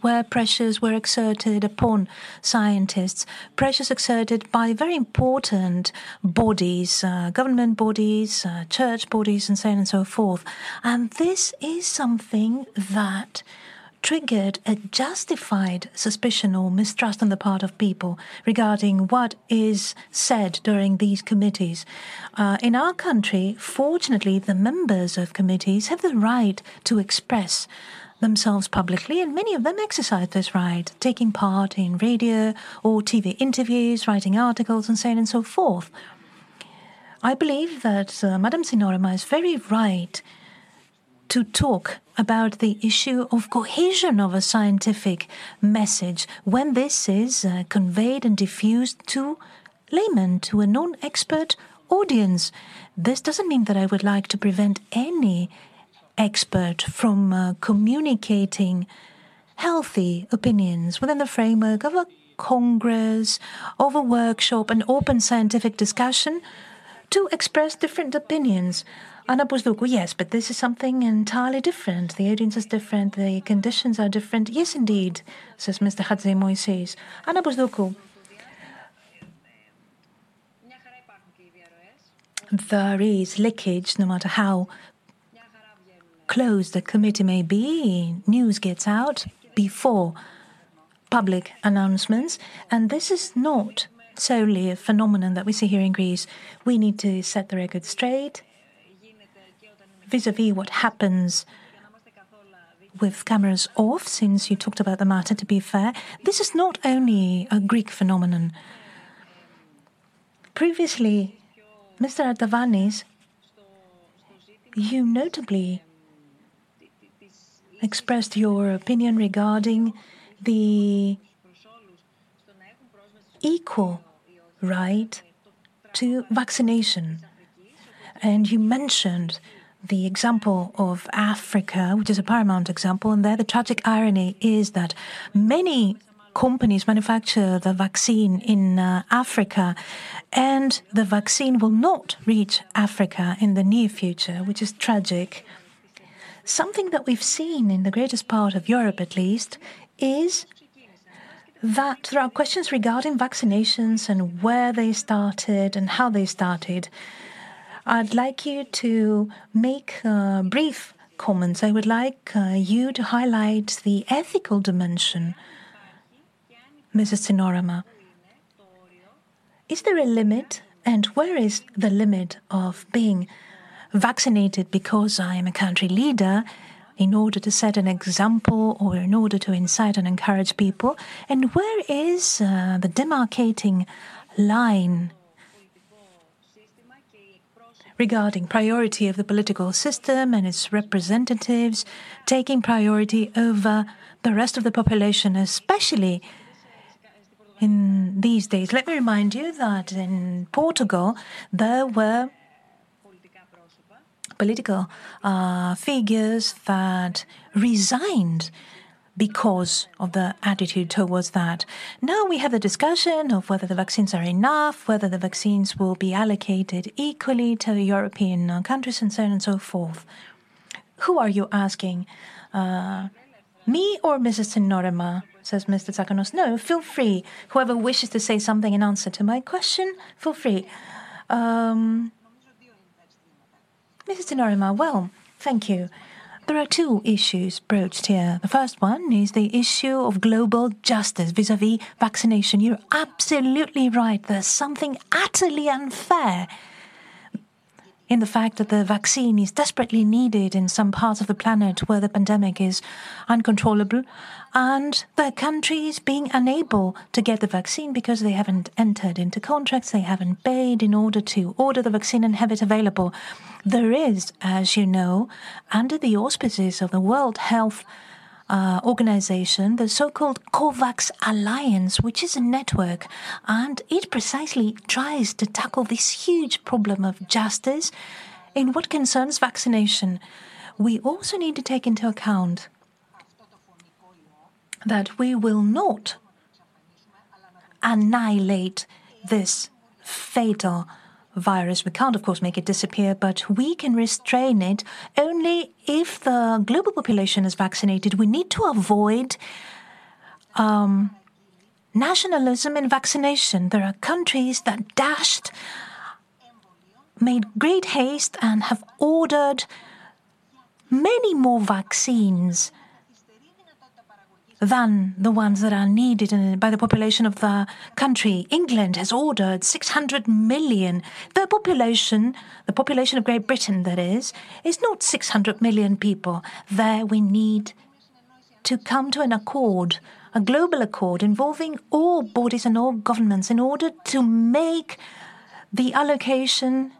where pressures were exerted upon scientists, pressures exerted by very important bodies, uh, government bodies, uh, church bodies, and so on and so forth. And this is something that triggered a justified suspicion or mistrust on the part of people regarding what is said during these committees. Uh, in our country, fortunately, the members of committees have the right to express themselves publicly, and many of them exercise this right, taking part in radio or TV interviews, writing articles, and so on and so forth. I believe that uh, Madame Tsinorema is very right to talk about the issue of cohesion of a scientific message when this is uh, conveyed and diffused to laymen, to a non expert audience. This doesn't mean that I would like to prevent any expert from uh, communicating healthy opinions within the framework of a congress, of a workshop, an open scientific discussion to express different opinions. Anna Bousdougou, yes, but this is something entirely different. The audience is different, the conditions are different. Yes, indeed, says Mr. Chatzimarkakis. Anna Bousdougou, there is leakage no matter how closed the committee may be, news gets out before public announcements. And this is not solely a phenomenon that we see here in Greece. We need to set the record straight. vis-à-vis what happens with cameras off, since you talked about the matter, to be fair, this is not only a Greek phenomenon. Previously, Mr. Artavanis, you notably expressed your opinion regarding the equal right to vaccination. And you mentioned the example of Africa, which is a paramount example, and there the tragic irony is that many companies manufacture the vaccine in uh, Africa, and the vaccine will not reach Africa in the near future, which is tragic. Something that we've seen in the greatest part of Europe, at least, is that there are questions regarding vaccinations and where they started and how they started. I'd like you to make uh, brief comments. I would like uh, you to highlight the ethical dimension, Mrs. Tsinorema. Is there a limit, and where is the limit of being vaccinated because I am a country leader in order to set an example or in order to incite and encourage people? And where is uh, the demarcating line regarding priority of the political system and its representatives taking priority over the rest of the population, especially in these days. Let me remind you that in Portugal there were political uh, figures that resigned because of the attitude towards that. Now we have the discussion of whether the vaccines are enough, whether the vaccines will be allocated equally to European uh, countries, and so on and so forth. Who are you asking? Uh, me or Mrs. Tsinorema? says Mr. Tsakonas. No, feel free. Whoever wishes to say something in answer to my question, feel free. Um, Mrs. Tsinorema, well, thank you. There are two issues broached here. The first one is the issue of global justice vis a vis vaccination. You're absolutely right. There's something utterly unfair in the fact that the vaccine is desperately needed in some parts of the planet where the pandemic is uncontrollable, and the countries being unable to get the vaccine because they haven't entered into contracts, they haven't paid in order to order the vaccine and have it available. There is, as you know, under the auspices of the World Health uh, organization, the so called COVAX Alliance, which is a network, and it precisely tries to tackle this huge problem of justice in what concerns vaccination. We also need to take into account that we will not annihilate this fatal virus. We can't, of course, make it disappear, but we can restrain it only if the global population is vaccinated. We need to avoid um, nationalism in vaccination. There are countries that dashed, made great haste, and have ordered many more vaccines than the ones that are needed by the population of the country. England has ordered 600 million. The population, the population of Great Britain, that is, is not 600 million people. There we need to come to an accord, a global accord involving all bodies and all governments in order to make the allocation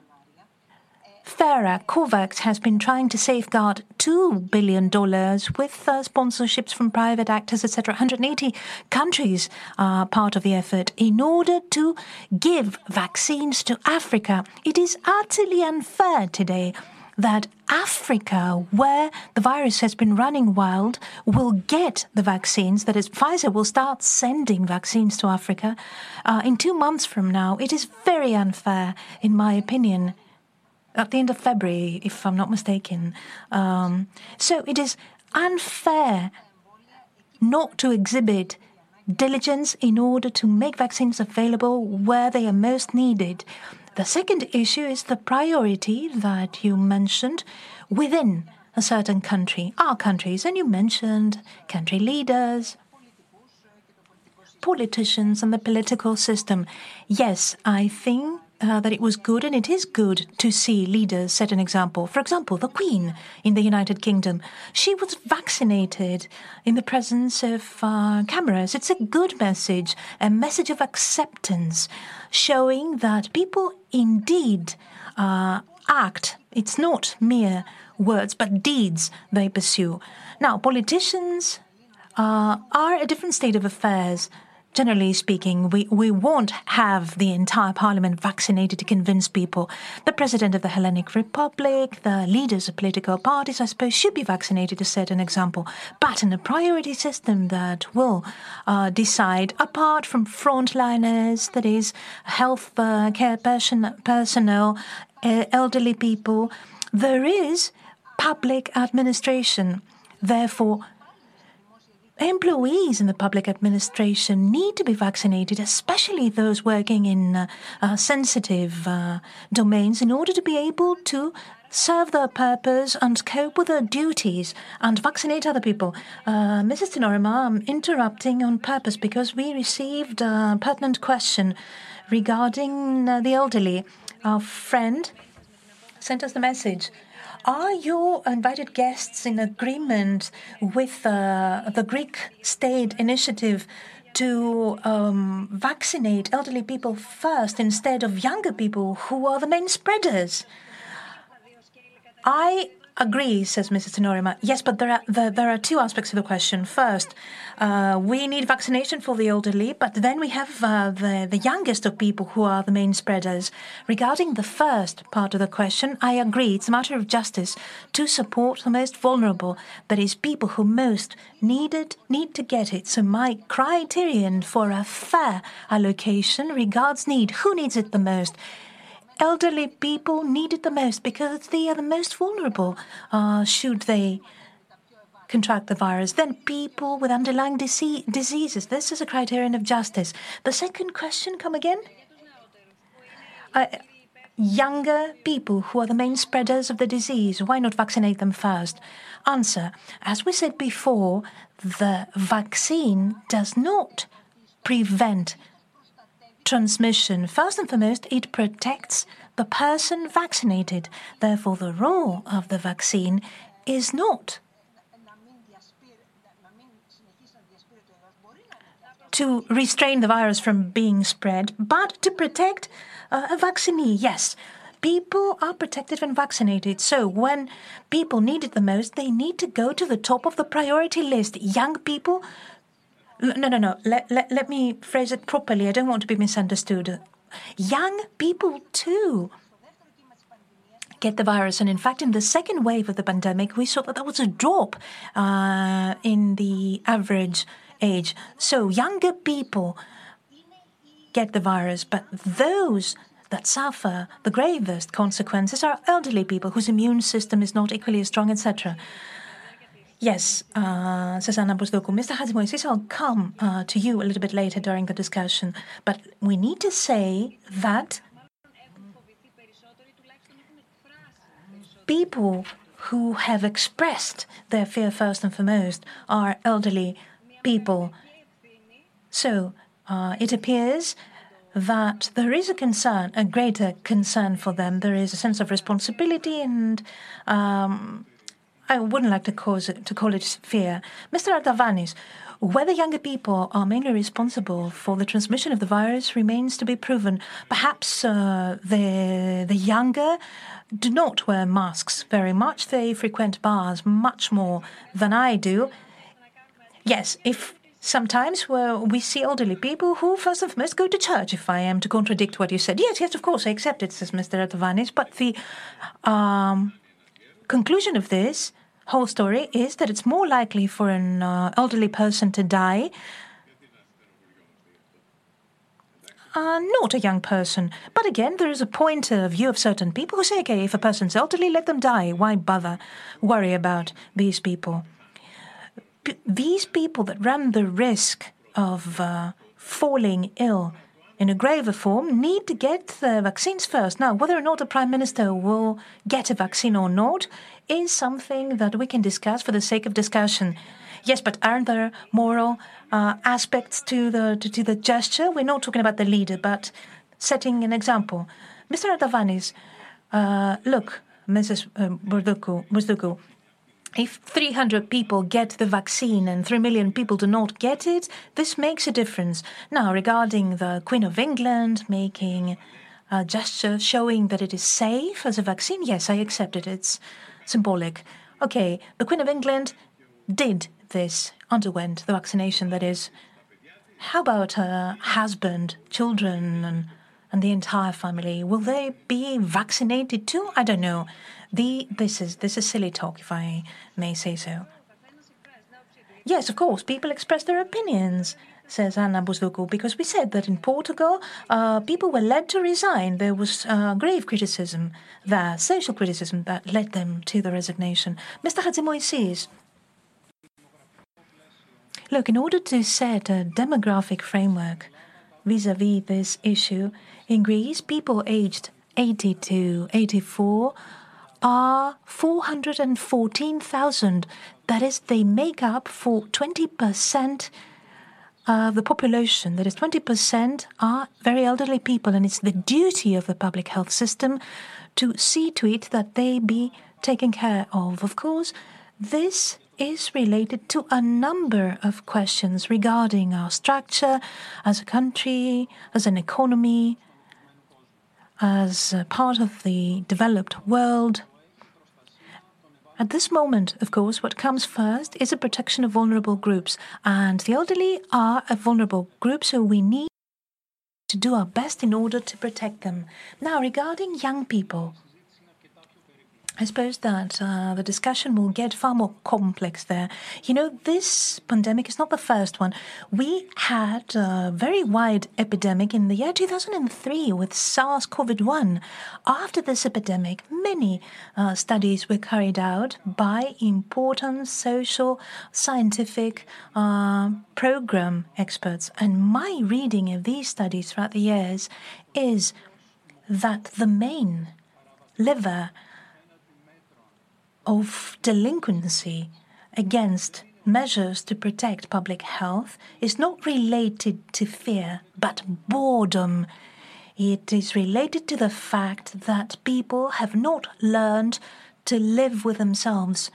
fairer. COVAX has been trying to safeguard $2 billion with uh, sponsorships from private actors, etc. 180 countries are part of the effort in order to give vaccines to Africa. It is utterly unfair today that Africa, where the virus has been running wild, will get the vaccines. That is, Pfizer will start sending vaccines to Africa uh, in two months from now. It is very unfair, in my opinion at the end of February, if I'm not mistaken. Um, so it is unfair not to exhibit diligence in order to make vaccines available where they are most needed. The second issue is the priority that you mentioned within a certain country, our countries, and you mentioned country leaders, politicians, and the political system. Yes, I think uh, that it was good, and it is good to see leaders set an example. For example, the Queen in the United Kingdom, she was vaccinated in the presence of uh, cameras. It's a good message, a message of acceptance, showing that people indeed uh, act. It's not mere words, but deeds they pursue. Now, politicians uh, are a different state of affairs. Generally speaking, we, we won't have the entire parliament vaccinated to convince people. The president of the Hellenic Republic, the leaders of political parties, I suppose, should be vaccinated to set an example. But in a priority system that will uh, decide, apart from frontliners, that is, health uh, care person, personnel, uh, elderly people, there is public administration. Therefore, employees in the public administration need to be vaccinated, especially those working in uh, uh, sensitive uh, domains, in order to be able to serve their purpose and cope with their duties and vaccinate other people. Uh, Mrs. Tsinorema, I'm interrupting on purpose because we received a pertinent question regarding uh, the elderly. Our friend sent us the message. Are your invited guests in agreement with uh, the Greek state initiative to um, vaccinate elderly people first instead of younger people who are the main spreaders? I agree, says Mrs. Tsinorema. Yes, but there are there, there are two aspects of the question. First, uh, we need vaccination for the elderly, but then we have uh, the the youngest of people who are the main spreaders. Regarding the first part of the question, I agree. It's a matter of justice to support the most vulnerable, that is, people who most need it need to get it. So my criterion for a fair allocation regards need. Who needs it the most? Elderly people need it the most because they are the most vulnerable uh, should they contract the virus. Then people with underlying disease, diseases. This is a criterion of justice. The second question, come again? Uh, younger people who are the main spreaders of the disease. Why not vaccinate them first? Answer. As we said before, the vaccine does not prevent transmission. First and foremost, it protects the person vaccinated. Therefore, the role of the vaccine is not to restrain the virus from being spread, but to protect uh, a vaccinee. Yes, people are protected when vaccinated. So when people need it the most, they need to go to the top of the priority list. Young people no, no, no. Let, let, let me phrase it properly. I don't want to be misunderstood. Young people, too, get the virus. And in fact, in the second wave of the pandemic, we saw that there was a drop uh, in the average age. So younger people get the virus, but those that suffer the gravest consequences are elderly people whose immune system is not equally as strong, etc. Yes, uh, Susanna Busdoku. Mr. Hatzimoysis, I'll come uh, to you a little bit later during the discussion, but we need to say that people who have expressed their fear first and foremost are elderly people. So uh, it appears that there is a concern, a greater concern for them. There is a sense of responsibility and um, I wouldn't like to, cause to call it fear. Mr. Artavanis, whether younger people are mainly responsible for the transmission of the virus remains to be proven. Perhaps uh, the, the younger do not wear masks very much. They frequent bars much more than I do. Yes, if sometimes where we see elderly people who, first and foremost, go to church, if I am to contradict what you said. Yes, yes, of course, I accept it, says Mr. Artavanis, but the um, conclusion of this whole story is that it's more likely for an uh, elderly person to die uh, not a young person. But again, there is a point of view of certain people who say, okay, if a person's elderly, let them die. Why bother worry about these people? P- these people that run the risk of uh, falling ill in a graver form need to get the vaccines first. Now, whether or not the Prime Minister will get a vaccine or not is something that we can discuss for the sake of discussion. Yes, but aren't there moral uh, aspects to the to, to, the gesture? We're not talking about the leader, but setting an example. Mr. Artavanis, uh, look, Mrs. Bourdougou, if 300 people get the vaccine and 3 million people do not get it, this makes a difference. Now, regarding the Queen of England making uh, a gesture showing that it is safe as a vaccine, yes, I accept it. It's symbolic. Okay, the Queen of England did this, underwent the vaccination, that is. How about her husband, children, and, and the entire family? Will they be vaccinated too? I don't know. The, this is this is silly talk, if I may say so. Yes, of course, people express their opinions, says Anna Bousdokou, because we said that in Portugal, uh, people were led to resign. There was uh, grave criticism there, social criticism that led them to the resignation. Mr. Hadzi Look, in order to set a demographic framework vis a vis this issue, in Greece, people aged 80 to 84 are 414,000. That is, they make up for 20% of the population. That is, 20% are very elderly people, and it's the duty of the public health system to see to it that they be taken care of. Of course, this is related to a number of questions regarding our structure as a country, as an economy, as part of the developed world. At this moment, of course, what comes first is the protection of vulnerable groups, and the elderly are a vulnerable group, so we need to do our best in order to protect them. Now, regarding young people, I suppose that uh, the discussion will get far more complex there. You know, this pandemic is not the first one. We had a very wide epidemic in the year 2003 with SARS CoV 1. After this epidemic, many uh, studies were carried out by important social, scientific uh, program experts. And my reading of these studies throughout the years is that the main lever of delinquency against measures to protect public health is not related to fear, but boredom. It is related to the fact that people have not learned to live with themselves.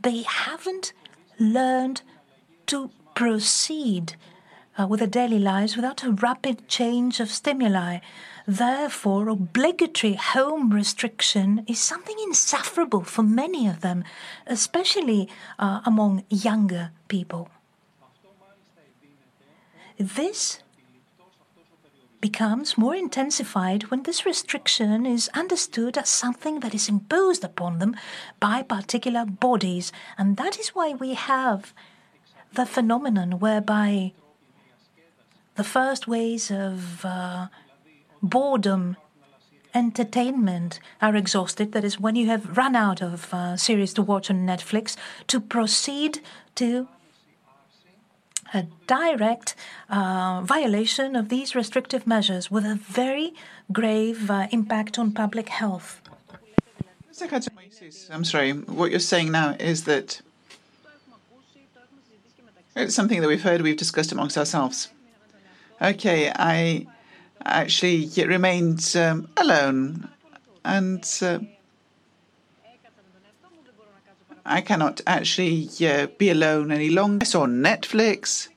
They haven't learned to proceed uh, with their daily lives without a rapid change of stimuli. Therefore, obligatory home restriction is something insufferable for many of them, especially uh, among younger people. This becomes more intensified when this restriction is understood as something that is imposed upon them by particular bodies. And that is why we have the phenomenon whereby the first ways of uh, boredom, entertainment are exhausted. That is, when you have run out of uh, series to watch on Netflix, to proceed to a direct uh, violation of these restrictive measures with a very grave uh, impact on public health. I'm sorry, what you're saying now is that it's something that we've heard, we've discussed amongst ourselves. Okay, I actually it remained um, alone, and uh, I cannot actually uh, be alone any longer. I saw Netflix.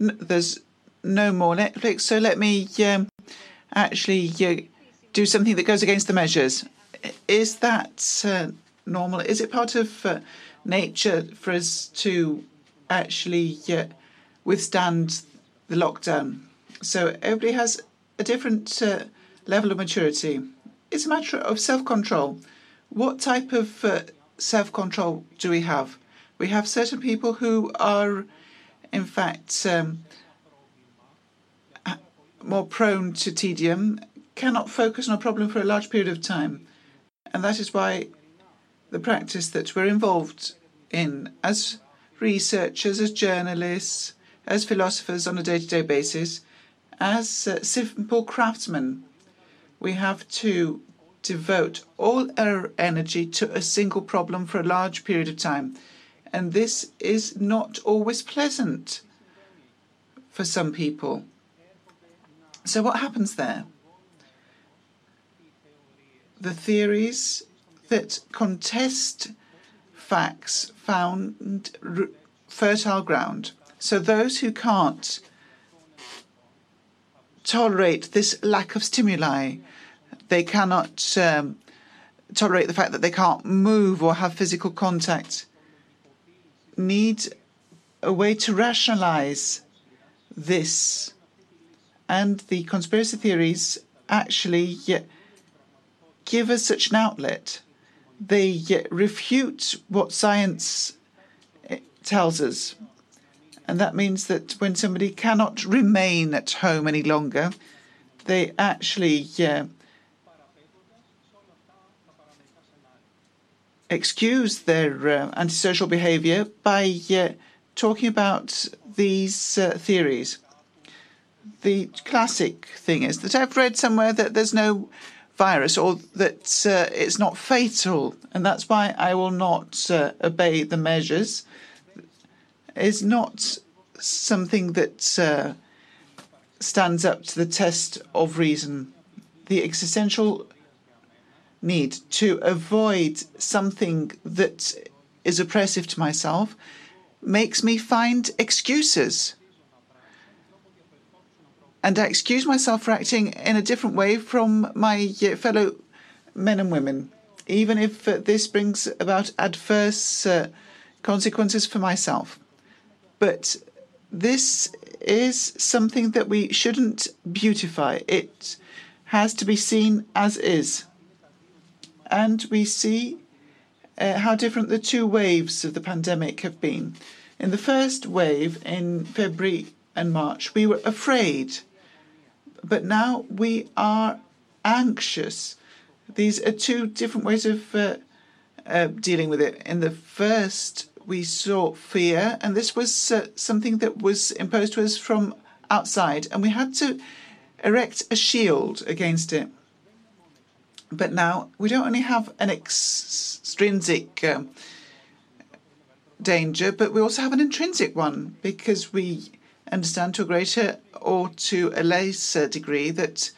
N- there's no more Netflix, so let me um, actually uh, do something that goes against the measures. Is that uh, normal? Is it part of uh, nature for us to actually uh, withstand the lockdown? So everybody has a different uh, level of maturity. It's a matter of self control. What type of uh, self control do we have? We have certain people who are, in fact, um, more prone to tedium, cannot focus on a problem for a large period of time. And that is why the practice that we're involved in as researchers, as journalists, as philosophers on a day to day basis as uh, simple craftsmen, we have to devote all our energy to a single problem for a large period of time. And this is not always pleasant for some people. So, what happens there? the theories that contest facts found fertile ground. So those who can't tolerate this lack of stimuli, they cannot um, tolerate the fact that they can't move or have physical contact, need a way to rationalize this. And the conspiracy theories actually give us such an outlet. They refute what science eh, tells us. And that means that when somebody cannot remain at home any longer, they actually excuse their uh, antisocial behavior by uh, talking about these uh, theories. The classic thing is that I've read somewhere that there's no virus or that uh, it's not fatal, and that's why I will not uh, obey the measures, is not something that uh, stands up to the test of reason. The existential need to avoid something that is oppressive to myself makes me find excuses. And I excuse myself for acting in a different way from my fellow men and women, even if uh, this brings about adverse uh, consequences for myself. But this is something that we shouldn't beautify. It has to be seen as is. And we see uh, how different the two waves of the pandemic have been. In the first wave in February and March, we were afraid, but now we are anxious. These are two different ways of uh, uh, dealing with it. In the first, we saw fear, and this was uh, something that was imposed to us from outside, and we had to erect a shield against it. But now we don't only have an extrinsic um, danger, but we also have an intrinsic one because we understand to a greater or to a lesser degree that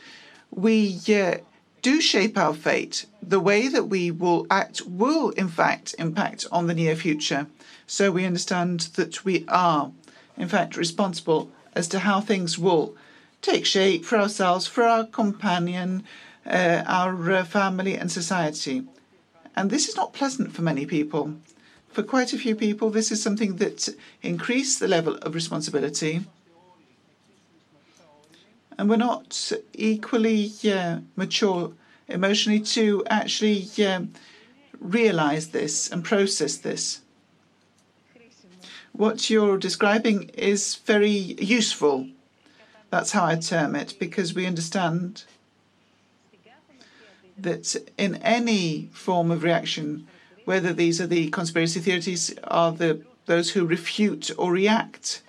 we uh, do shape our fate. The way that we will act will, in fact, impact on the near future. So we understand that we are, in fact, responsible as to how things will take shape for ourselves, for our companion, uh, our uh, family and society. And this is not pleasant for many people. For quite a few people, this is something that increased the level of responsibility. And we're not equally uh, mature emotionally to actually um, realize this and process this. What you're describing is very useful. That's how I term it, because we understand that in any form of reaction, whether these are the conspiracy theories, are the those who refute or react,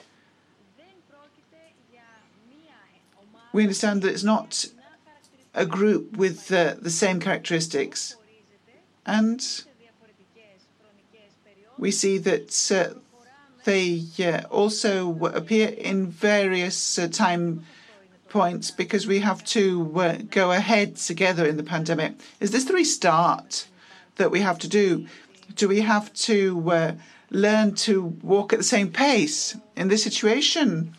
we understand that it's not a group with uh, the same characteristics, and we see that uh, they uh, also appear in various uh, time points because we have to uh, go ahead together in the pandemic. Is this the restart that we have to do? Do we have to uh, learn to walk at the same pace in this situation,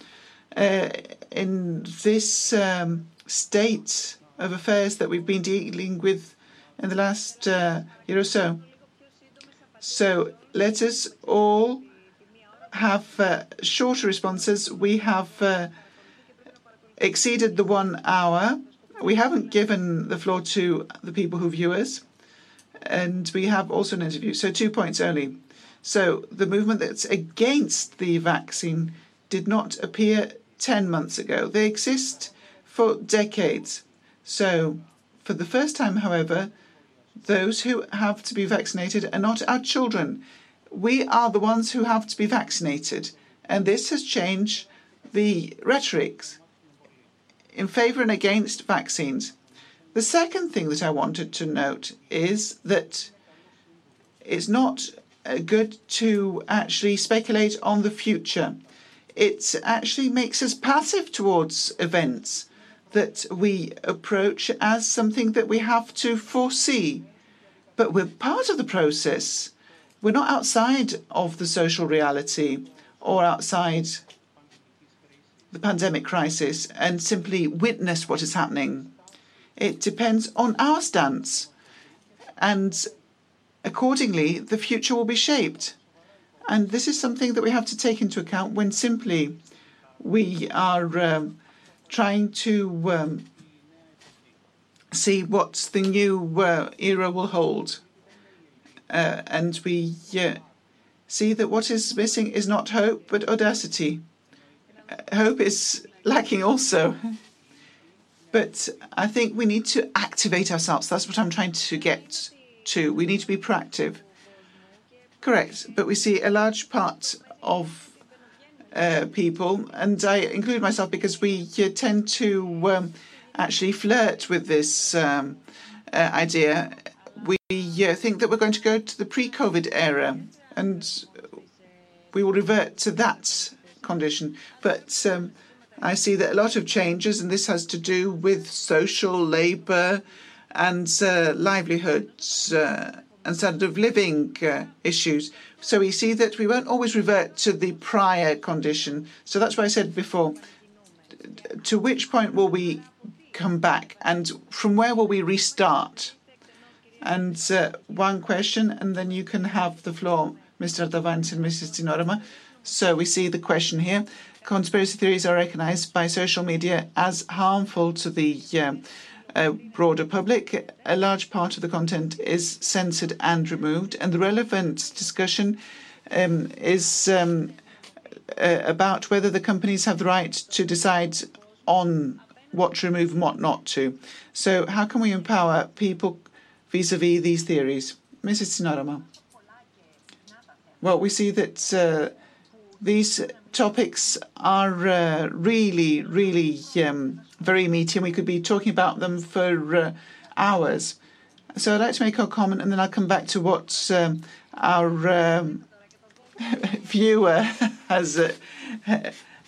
in this um, state of affairs that we've been dealing with in the last uh, year or so? So let us all have uh, shorter responses. We have uh, exceeded the one hour. We haven't given the floor to the people who view us, and we have also an interview. So, two points only. So, the movement that's against the vaccine did not appear 10 months ago. They exist for decades. So, for the first time, however, those who have to be vaccinated are not our children. We are the ones who have to be vaccinated. And this has changed the rhetorics in favour and against vaccines. The second thing that I wanted to note is that it's not uh, good to actually speculate on the future. It actually makes us passive towards events. that we approach as something that we have to foresee. But we're part of the process. We're not outside of the social reality or outside the pandemic crisis and simply witness what is happening. It depends on our stance. And accordingly, the future will be shaped. And this is something that we have to take into account when simply we are um, trying to um, see what the new uh, era will hold. Uh, and we uh, see that what is missing is not hope, but audacity. Uh, hope is lacking also. But I think we need to activate ourselves. That's what I'm trying to get to. We need to be proactive. Correct. But we see a large part of uh, people, and I include myself because we uh, tend to um, actually flirt with this um, uh, idea. We uh, think that we're going to go to the pre COVID era and we will revert to that condition. But um, I see that a lot of changes, and this has to do with social, labour, and uh, livelihoods uh, and standard of living uh, issues. So we see that we won't always revert to the prior condition. So that's why I said before to which point will we come back, and from where will we restart? And uh, one question, and then you can have the floor, Mr. Davant and Mrs. Tsinorema. So we see the question here conspiracy theories are recognized by social media as harmful to the um, uh, broader public. A large part of the content is censored and removed, and the relevant discussion um, is um, uh, about whether the companies have the right to decide on what to remove and what not to. So, how can we empower people vis a vis these theories? Mrs. Tsinorema. Well, we see that uh, these topics are uh, really, really um, very meaty, and we could be talking about them for uh, hours. So I'd like to make a comment, and then I'll come back to what um, our um, viewer has uh,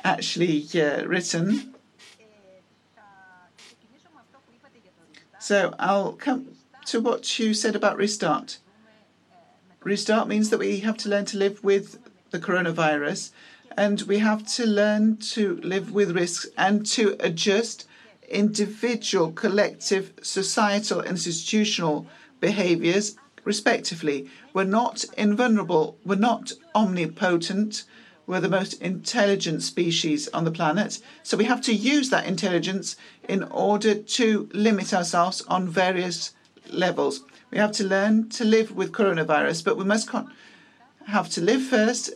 actually uh, written. So I'll come to what you said about restart. Restart means that we have to learn to live with the coronavirus and we have to learn to live with risks and to adjust individual, collective, societal, institutional behaviors respectively. We're not invulnerable, we're not omnipotent, we're the most intelligent species on the planet. So we have to use that intelligence in order to limit ourselves on various levels. We have to learn to live with coronavirus, but we must have to live first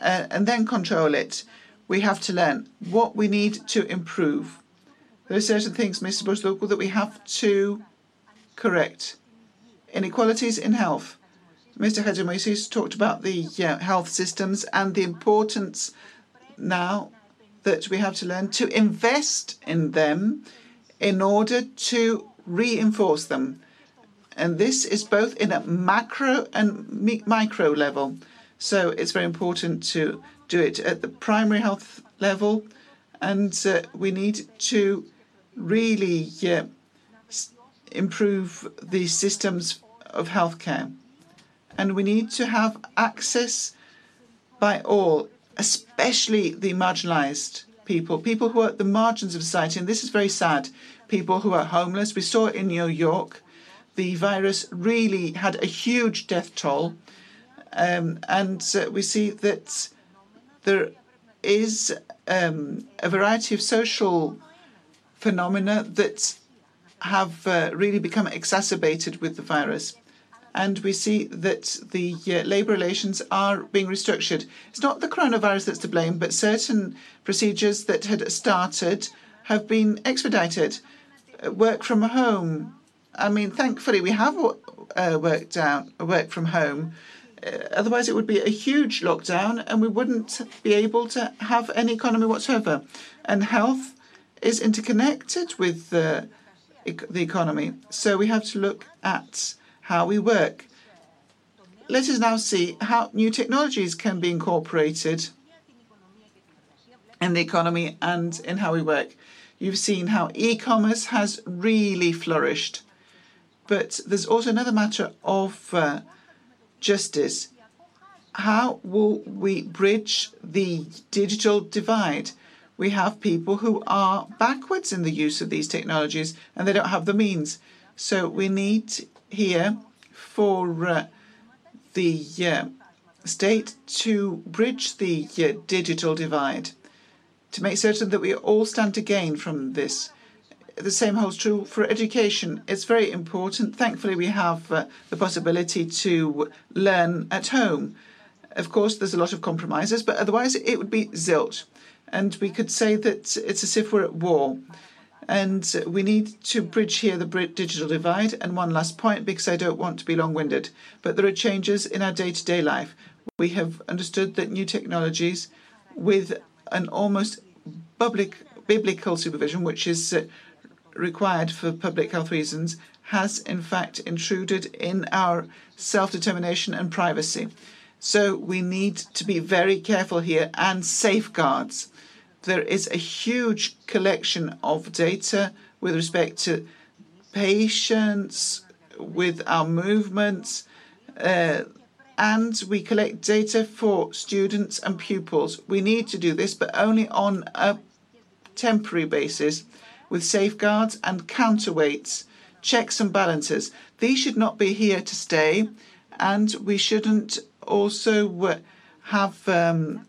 uh, and then control it. We have to learn what we need to improve. There are certain things, Mr. Bushlocal, that we have to correct. Inequalities in health. Mr. Hatzimoysis talked about the health systems and the importance now that we have to learn to invest in them in order to reinforce them. And this is both in a macro and micro level. So it's very important to do it at the primary health level, and uh, we need to really improve the systems of healthcare. And we need to have access by all, especially the marginalized people, people who are at the margins of society. And this is very sad. People who are homeless. We saw in New York, the virus really had a huge death toll. Um, and uh, we see that there is um, a variety of social phenomena that have uh, really become exacerbated with the virus. And we see that the uh, labour relations are being restructured. It's not the coronavirus that's to blame, but certain procedures that had started have been expedited. Uh, work from home. I mean, thankfully, we have uh, worked out work from home, otherwise, it would be a huge lockdown and we wouldn't be able to have any economy whatsoever. And health is interconnected with the, the economy. So we have to look at how we work. Let us now see how new technologies can be incorporated in the economy and in how we work. You've seen how e commerce has really flourished. But there's also another matter of uh, justice. How will we bridge the digital divide? We have people who are backwards in the use of these technologies and they don't have the means. So we need here for uh, the uh, state to bridge the uh, digital divide, to make certain that we all stand to gain from this. The same holds true for education. It's very important. Thankfully, we have uh, the possibility to learn at home. Of course, there's a lot of compromises, but otherwise, it would be zilch. And we could say that it's as if we're at war. And we need to bridge here the digital divide. And one last point, because I don't want to be long winded, but there are changes in our day to day life. We have understood that new technologies with an almost public biblical supervision, which is uh, required for public health reasons, has in fact intruded in our self determination and privacy. So we need to be very careful here and safeguards. There is a huge collection of data with respect to patients, with our movements, uh, and we collect data for students and pupils. We need to do this, but only on a temporary basis with safeguards and counterweights, checks and balances. These should not be here to stay, and we shouldn't also uh, have um,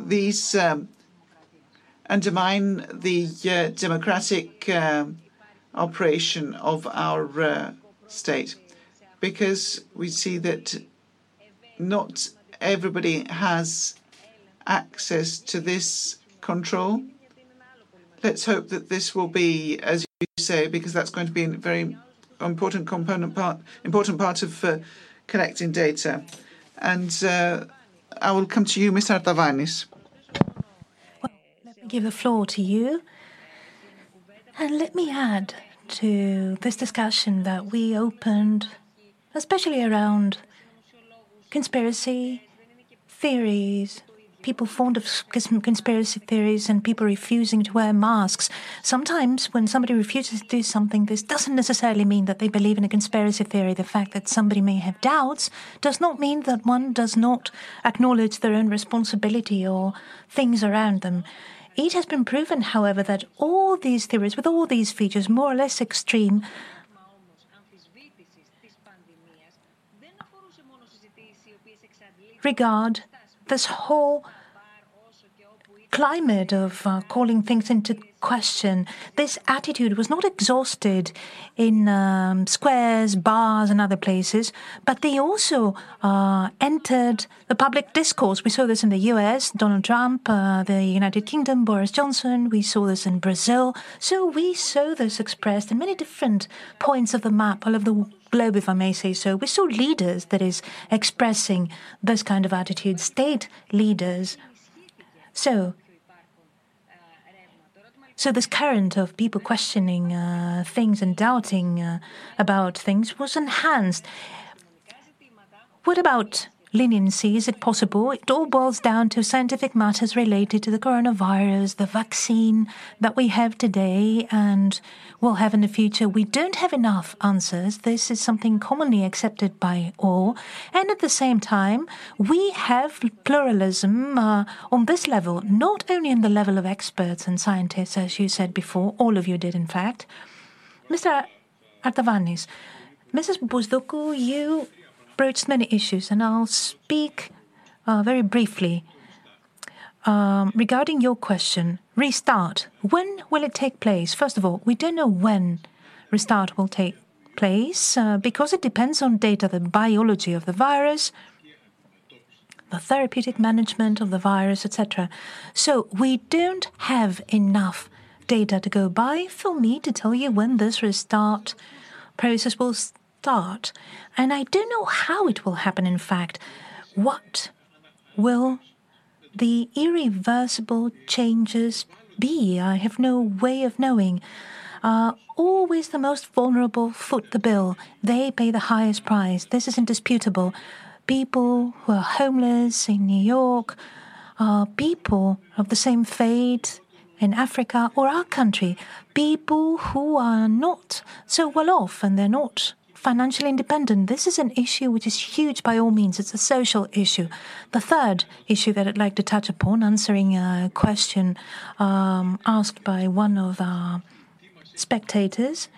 these um, undermine the uh, democratic uh, operation of our uh, state because we see that not everybody has access to this control. Let's hope that this will be, as you say, because that's going to be a very important component part, important part of uh, collecting data. And uh, I will come to you, Mr. Artavanis. Well, let me give the floor to you. And let me add to this discussion that we opened especially around conspiracy theories, people fond of conspiracy theories and people refusing to wear masks. Sometimes, when somebody refuses to do something, this doesn't necessarily mean that they believe in a conspiracy theory. The fact that somebody may have doubts does not mean that one does not acknowledge their own responsibility or things around them. It has been proven, however, that all these theories, with all these features, more or less extreme, regard this whole climate of uh, calling things into question. This attitude was not exhausted in um, squares, bars, and other places, but they also uh, entered the public discourse. We saw this in the US, Donald Trump, uh, the United Kingdom, Boris Johnson. We saw this in Brazil. So we saw this expressed in many different points of the map all over the globe, if I may say so. We saw leaders that is expressing this kind of attitude, state leaders. So, so this current of people questioning uh, things and doubting uh, about things was enhanced. What about leniency? Is it possible? It all boils down to scientific matters related to the coronavirus, the vaccine that we have today and will have in the future. We don't have enough answers. This is something commonly accepted by all. And at the same time, we have pluralism uh, on this level, not only in the level of experts and scientists, as you said before, all of you did, in fact. Mr. Artavanis, Mrs. Bousdokou, you broached many issues, and I'll speak uh, very briefly. Um, regarding your question, restart. When will it take place? First of all, we don't know when restart will take place uh, because it depends on data, the biology of the virus, the therapeutic management of the virus, etc. So we don't have enough data to go by for me to tell you when this restart process will start. And I don't know how it will happen, in fact. What will the irreversible changes be? I have no way of knowing. Are always the most vulnerable foot the bill. They pay the highest price. This is indisputable. People who are homeless in New York, are people of the same fate in Africa or our country, people who are not so well off and they're not financially independent. This is an issue which is huge by all means. It's a social issue. The third issue that I'd like to touch upon, answering a question um, asked by one of our spectators,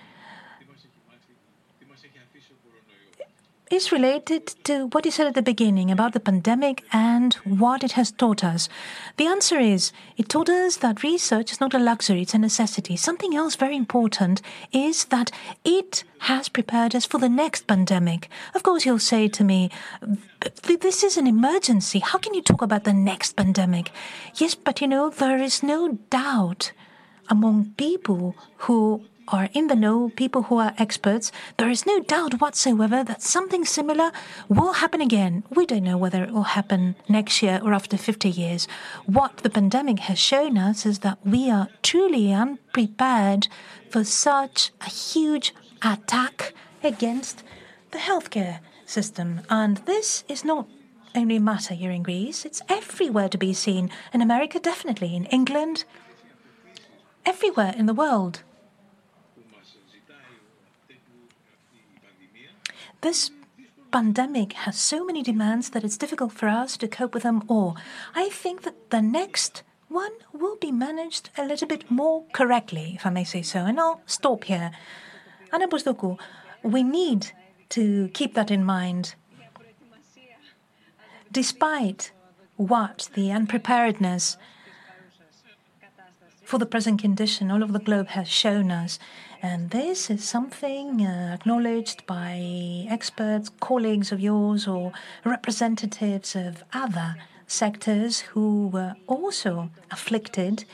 is related to what you said at the beginning about the pandemic and what it has taught us. The answer is it taught us that research is not a luxury, it's a necessity. Something else very important is that it has prepared us for the next pandemic. Of course, you'll say to me, this is an emergency. How can you talk about the next pandemic? Yes, but you know, there is no doubt among people who are in the know, people who are experts, there is no doubt whatsoever that something similar will happen again. We don't know whether it will happen next year or after 50 years. What the pandemic has shown us is that we are truly unprepared for such a huge attack against the healthcare system. And this is not only a matter here in Greece, it's everywhere to be seen. In America, definitely. In England, everywhere in the world. This pandemic has so many demands that it's difficult for us to cope with them all. I think that the next one will be managed a little bit more correctly, if I may say so. And I'll stop here. Anna Bousdokou, we need to keep that in mind. Despite what the unpreparedness for the present condition all over the globe has shown us, and this is something uh, acknowledged by experts, colleagues of yours, or representatives of other sectors who were also afflicted,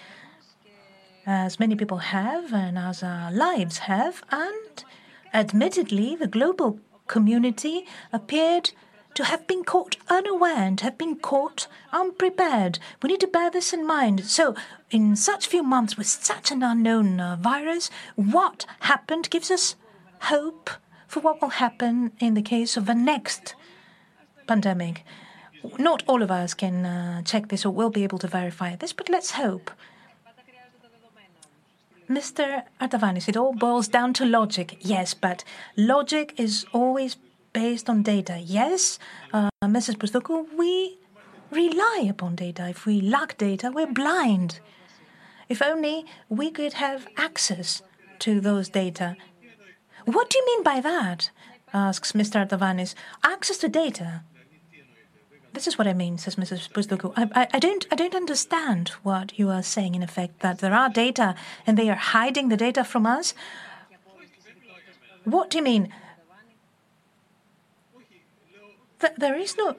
as many people have, and as our lives have. And admittedly, the global community appeared to have been caught unaware and have been caught unprepared. We need to bear this in mind. So, in such few months with such an unknown uh, virus, what happened gives us hope for what will happen in the case of the next pandemic. Not all of us can uh, check this or will be able to verify this, but let's hope. Mr. Artavanis, it all boils down to logic. Yes, but logic is always based on data. Yes, uh, Mrs. Bousdokou, we rely upon data. If we lack data, we're blind. If only we could have access to those data. What do you mean by that? asks Mr. Artavanis. Access to data. This is what I mean, says Mrs. Bousdokou. I, I, I, don't, I don't understand what you are saying, in effect, that there are data and they are hiding the data from us. What do you mean? Th- there is no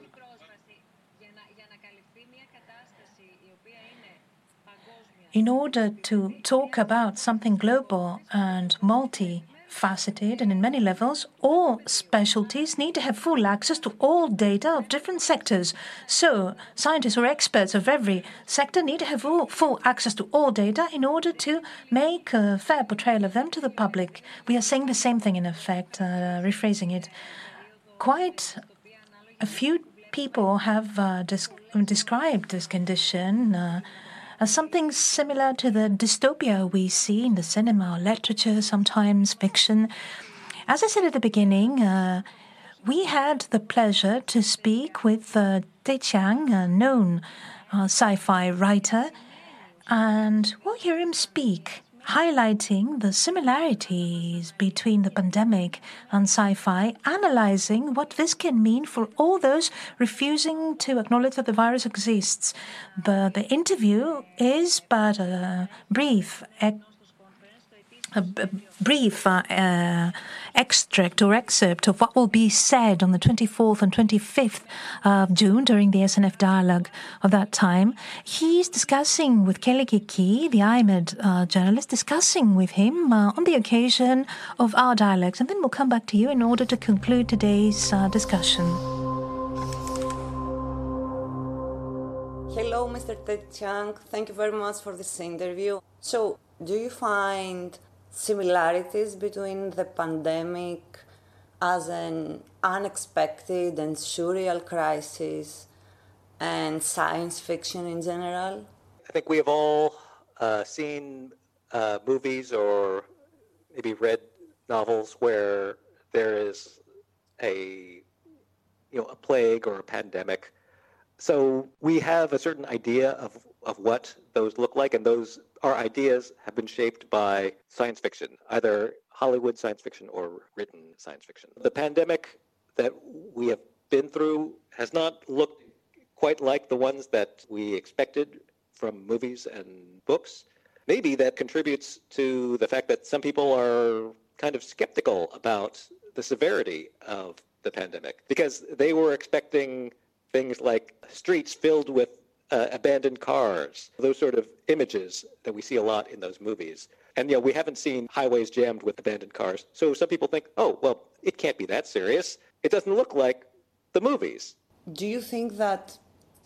in order to talk about something global and multifaceted and in many levels, all specialties need to have full access to all data of different sectors. So, scientists or experts of every sector need to have full, full access to all data in order to make a fair portrayal of them to the public. We are saying the same thing, in effect, uh, rephrasing it. Quite a few people have uh, described this condition. Uh, as something similar to the dystopia we see in the cinema, literature, sometimes fiction. As I said at the beginning, uh, we had the pleasure to speak with uh, Ted Chiang, a known uh, sci fi writer, and we'll hear him speak highlighting the similarities between the pandemic and sci fi, analyzing what this can mean for all those refusing to acknowledge that the virus exists. But the interview is but a brief a, brief uh, uh, extract or excerpt of what will be said on the 24th and 25th of June during the SNF dialogue of that time. He's discussing with Kelly Kiki, the iMEdD uh, journalist, discussing with him uh, on the occasion of our dialogues. And then we'll come back to you in order to conclude today's uh, discussion. Hello, Mr. Ted Chiang. Thank you very much for this interview. So, do you find similarities between the pandemic as an unexpected and surreal crisis and science fiction in general? I think we have all uh, seen uh, movies or maybe read novels where there is a you know a plague or a pandemic. So we have a certain idea of, of what those look like, and those our ideas have been shaped by science fiction, either Hollywood science fiction or written science fiction. The pandemic that we have been through has not looked quite like the ones that we expected from movies and books. Maybe that contributes to the fact that some people are kind of skeptical about the severity of the pandemic because they were expecting things like streets filled with uh, abandoned cars, those sort of images that we see a lot in those movies. And you know, we haven't seen highways jammed with abandoned cars. So some people think, oh, well, it can't be that serious. It doesn't look like the movies. Do you think that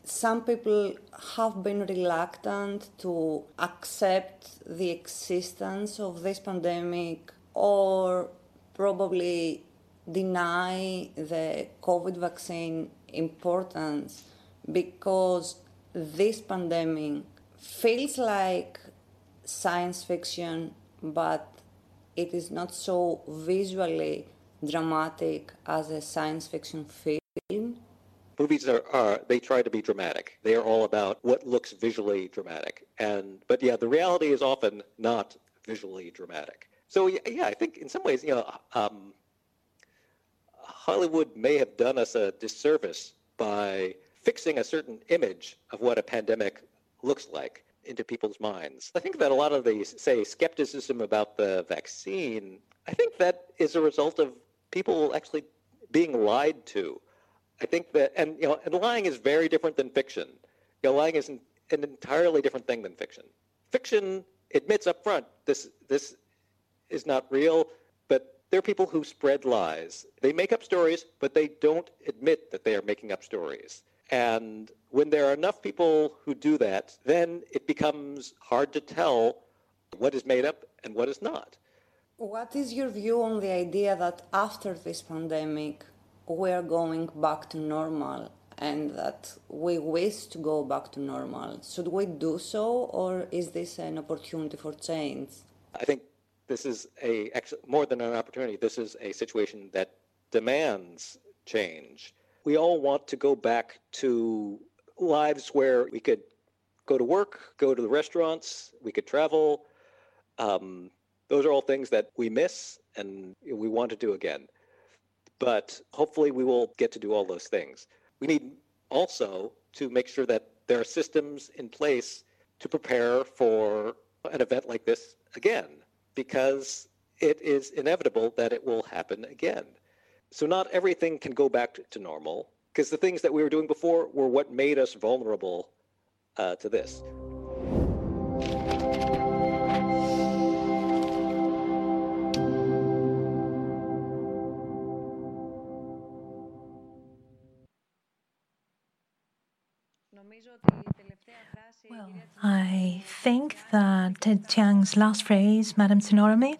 some people have been reluctant to accept the existence of this pandemic or probably deny the COVID vaccine importance because this pandemic feels like science fiction, but it is not so visually dramatic as a science fiction film. Movies are, are they try to be dramatic. They are all about what looks visually dramatic. And but yeah, the reality is often not visually dramatic. So yeah, I think in some ways, you know, um, Hollywood may have done us a disservice by fixing a certain image of what a pandemic looks like into people's minds. I think that a lot of the, say, skepticism about the vaccine, I think that is a result of people actually being lied to. I think that, and you know, and lying is very different than fiction. You know, lying is an, an entirely different thing than fiction. Fiction admits up front this this is not real, but there are people who spread lies. They make up stories, but they don't admit that they are making up stories. And when there are enough people who do that, then it becomes hard to tell what is made up and what is not. What is your view on the idea that after this pandemic, we're going back to normal and that we wish to go back to normal? Should we do so, or is this an opportunity for change? I think this is a more than an opportunity. This is a situation that demands change we all want to go back to lives where we could go to work, go to the restaurants, we could travel. Um, those are all things that we miss and we want to do again. But hopefully, we will get to do all those things. We need also to make sure that there are systems in place to prepare for an event like this again, because it is inevitable that it will happen again. So not everything can go back to, normal because the things that we were doing before were what made us vulnerable uh, to this. Well, I think that Ted Chiang's last phrase, Madam Tsinorema,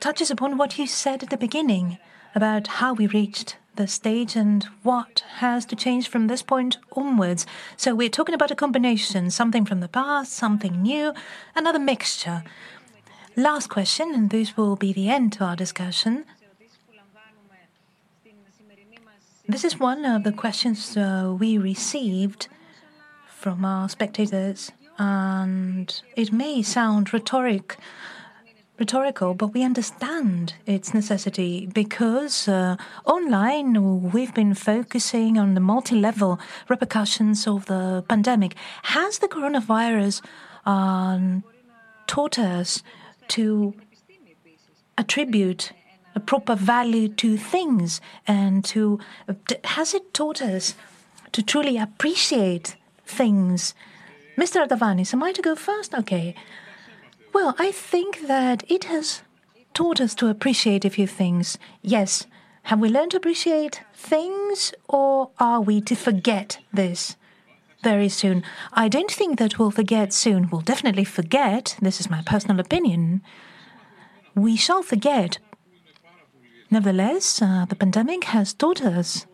touches upon what you said at the beginning about how we reached the stage and what has to change from this point onwards. So we're talking about a combination, something from the past, something new, another mixture. Last question, and this will be the end to our discussion. This is one of the questions uh, we received from our spectators, and it may sound rhetoric rhetorical, but we understand its necessity because uh, online we've been focusing on the multi level repercussions of the pandemic. Has the coronavirus um, taught us to attribute a proper value to things and to has it taught us to truly appreciate things? Mr. Artavanis, am I to go first? Okay. Well, I think that it has taught us to appreciate a few things. Yes, have we learned to appreciate things or are we to forget this? Very soon. I don't think that we'll forget soon. We'll definitely forget. This is my personal opinion. We shall forget. Nevertheless, uh, the pandemic has taught us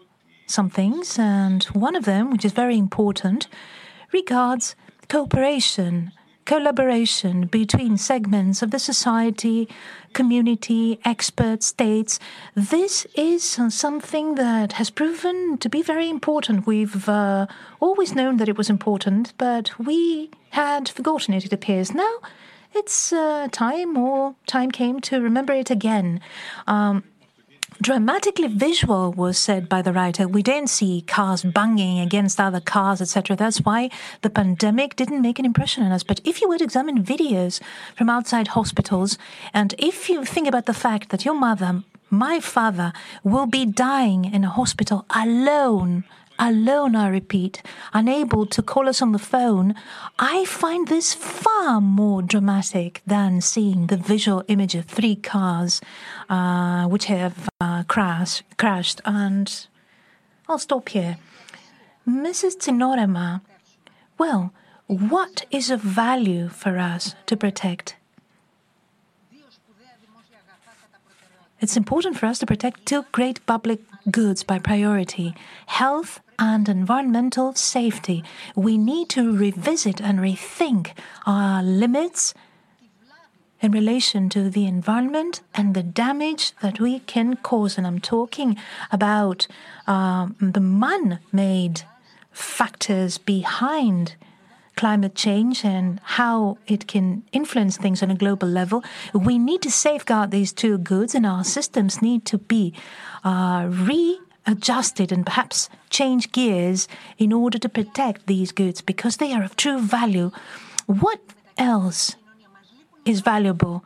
some things, and one of them, which is very important, regards cooperation, collaboration between segments of the society, community, experts, states. This is something that has proven to be very important. We've uh, always known that it was important, but we had forgotten it, it appears. Now it's uh, time, or time came to remember it again. Um, dramatically visual was said by the writer. We don't see cars banging against other cars, etc. That's why the pandemic didn't make an impression on us. But if you would examine videos from outside hospitals, and if you think about the fact that your mother, my father, will be dying in a hospital alone alone, I repeat, unable to call us on the phone, I find this far more dramatic than seeing the visual image of three cars uh, which have uh, crash, crashed. And I'll stop here. Mrs. Tsinorema, well, what is of value for us to protect? It's important for us to protect two great public goods by priority health and environmental safety. We need to revisit and rethink our limits in relation to the environment and the damage that we can cause. And I'm talking about uh, the man made factors behind climate change and how it can influence things on a global level. We need to safeguard these two goods, and our systems need to be uh, readjusted and perhaps change gears in order to protect these goods because they are of true value. What else is valuable?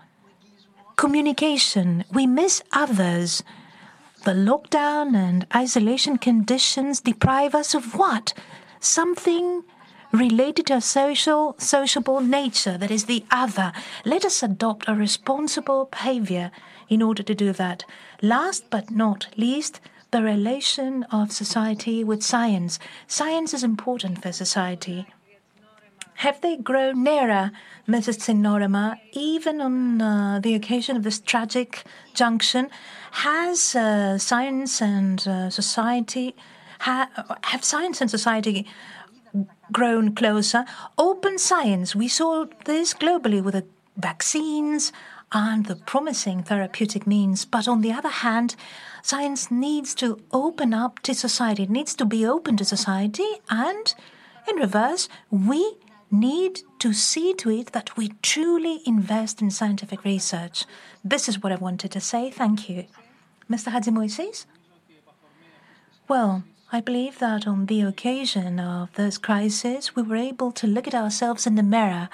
Communication. We miss others. The lockdown and isolation conditions deprive us of what? Something related to a social, sociable nature that is the other. Let us adopt a responsible behavior in order to do that. Last but not least, the relation of society with science. Science is important for society. Have they grown nearer, Mrs. Tsinorema, even on uh, the occasion of this tragic junction? Has uh, science and uh, society ha- have science and society grown closer? Open science. We saw this globally with the vaccines, and the promising therapeutic means. But on the other hand, science needs to open up to society, it needs to be open to society, and in reverse, we need to see to it that we truly invest in scientific research. This is what I wanted to say. Thank you. Mr. Hadzi Well, I believe that on the occasion of this crisis, we were able to look at ourselves in the mirror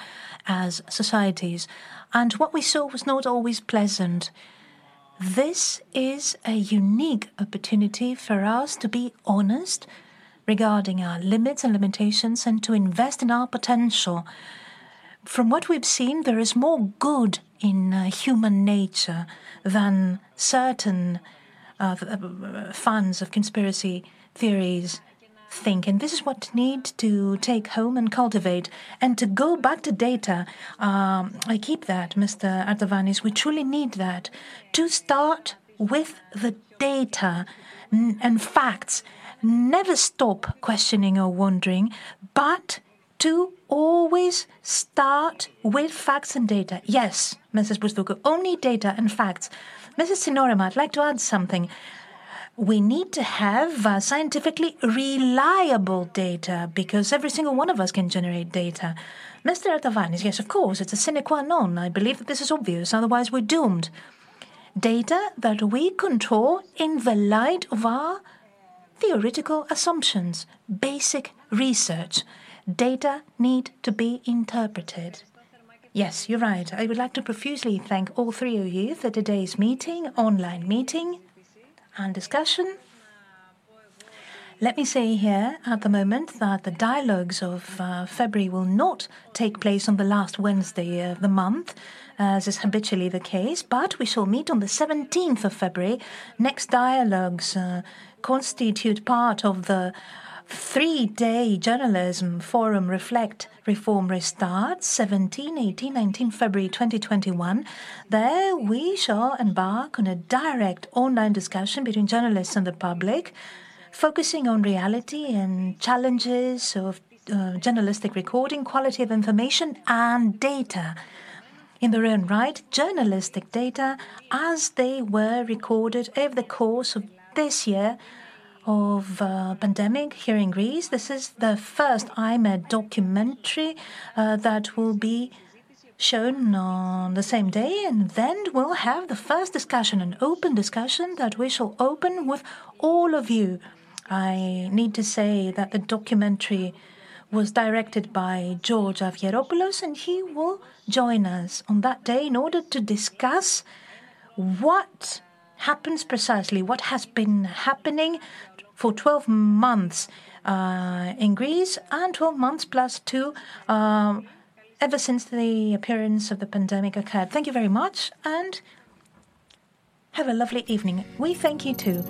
as societies and what we saw was not always pleasant. This is a unique opportunity for us to be honest regarding our limits and limitations and to invest in our potential. From what we've seen, there is more good in uh, human nature than certain uh, fans of conspiracy theories think. And this is what need to take home and cultivate. And to go back to data, um, I keep that, Mr. Artavanis. We truly need that to start with the data and facts. Never stop questioning or wondering, but to always start with facts and data. Yes, Mrs. Bousdokou, only data and facts. Mrs. Tsinorema, I'd like to add something we need to have uh, scientifically reliable data because every single one of us can generate data. Mr. Artavanis, yes, of course, it's a sine qua non. I believe that this is obvious, otherwise, we're doomed. Data that we control in the light of our theoretical assumptions, basic research. Data need to be interpreted. Yes, you're right. I would like to profusely thank all three of you for today's meeting, online meeting and discussion. Let me say here at the moment that the dialogues of uh, February will not take place on the last Wednesday of the month, as is habitually the case, but we shall meet on the 17th of February. Next dialogues uh, constitute part of the three day journalism forum Reflect Reform Restart 17, 18, 19 February 2021. There we shall embark on a direct online discussion between journalists and the public, focusing on reality and challenges of uh, journalistic recording, quality of information, and data in their own right, journalistic data as they were recorded over the course of this year of uh, pandemic here in Greece. This is the first iMEdD documentary uh, that will be shown on the same day, and then we'll have the first discussion, an open discussion that we shall open with all of you. I need to say that the documentary was directed by George Avgeropoulos, and he will join us on that day in order to discuss what happens precisely, what has been happening for 12 months uh, in Greece and 12 months plus two um, ever since the appearance of the pandemic occurred. Thank you very much and have a lovely evening. We thank you too.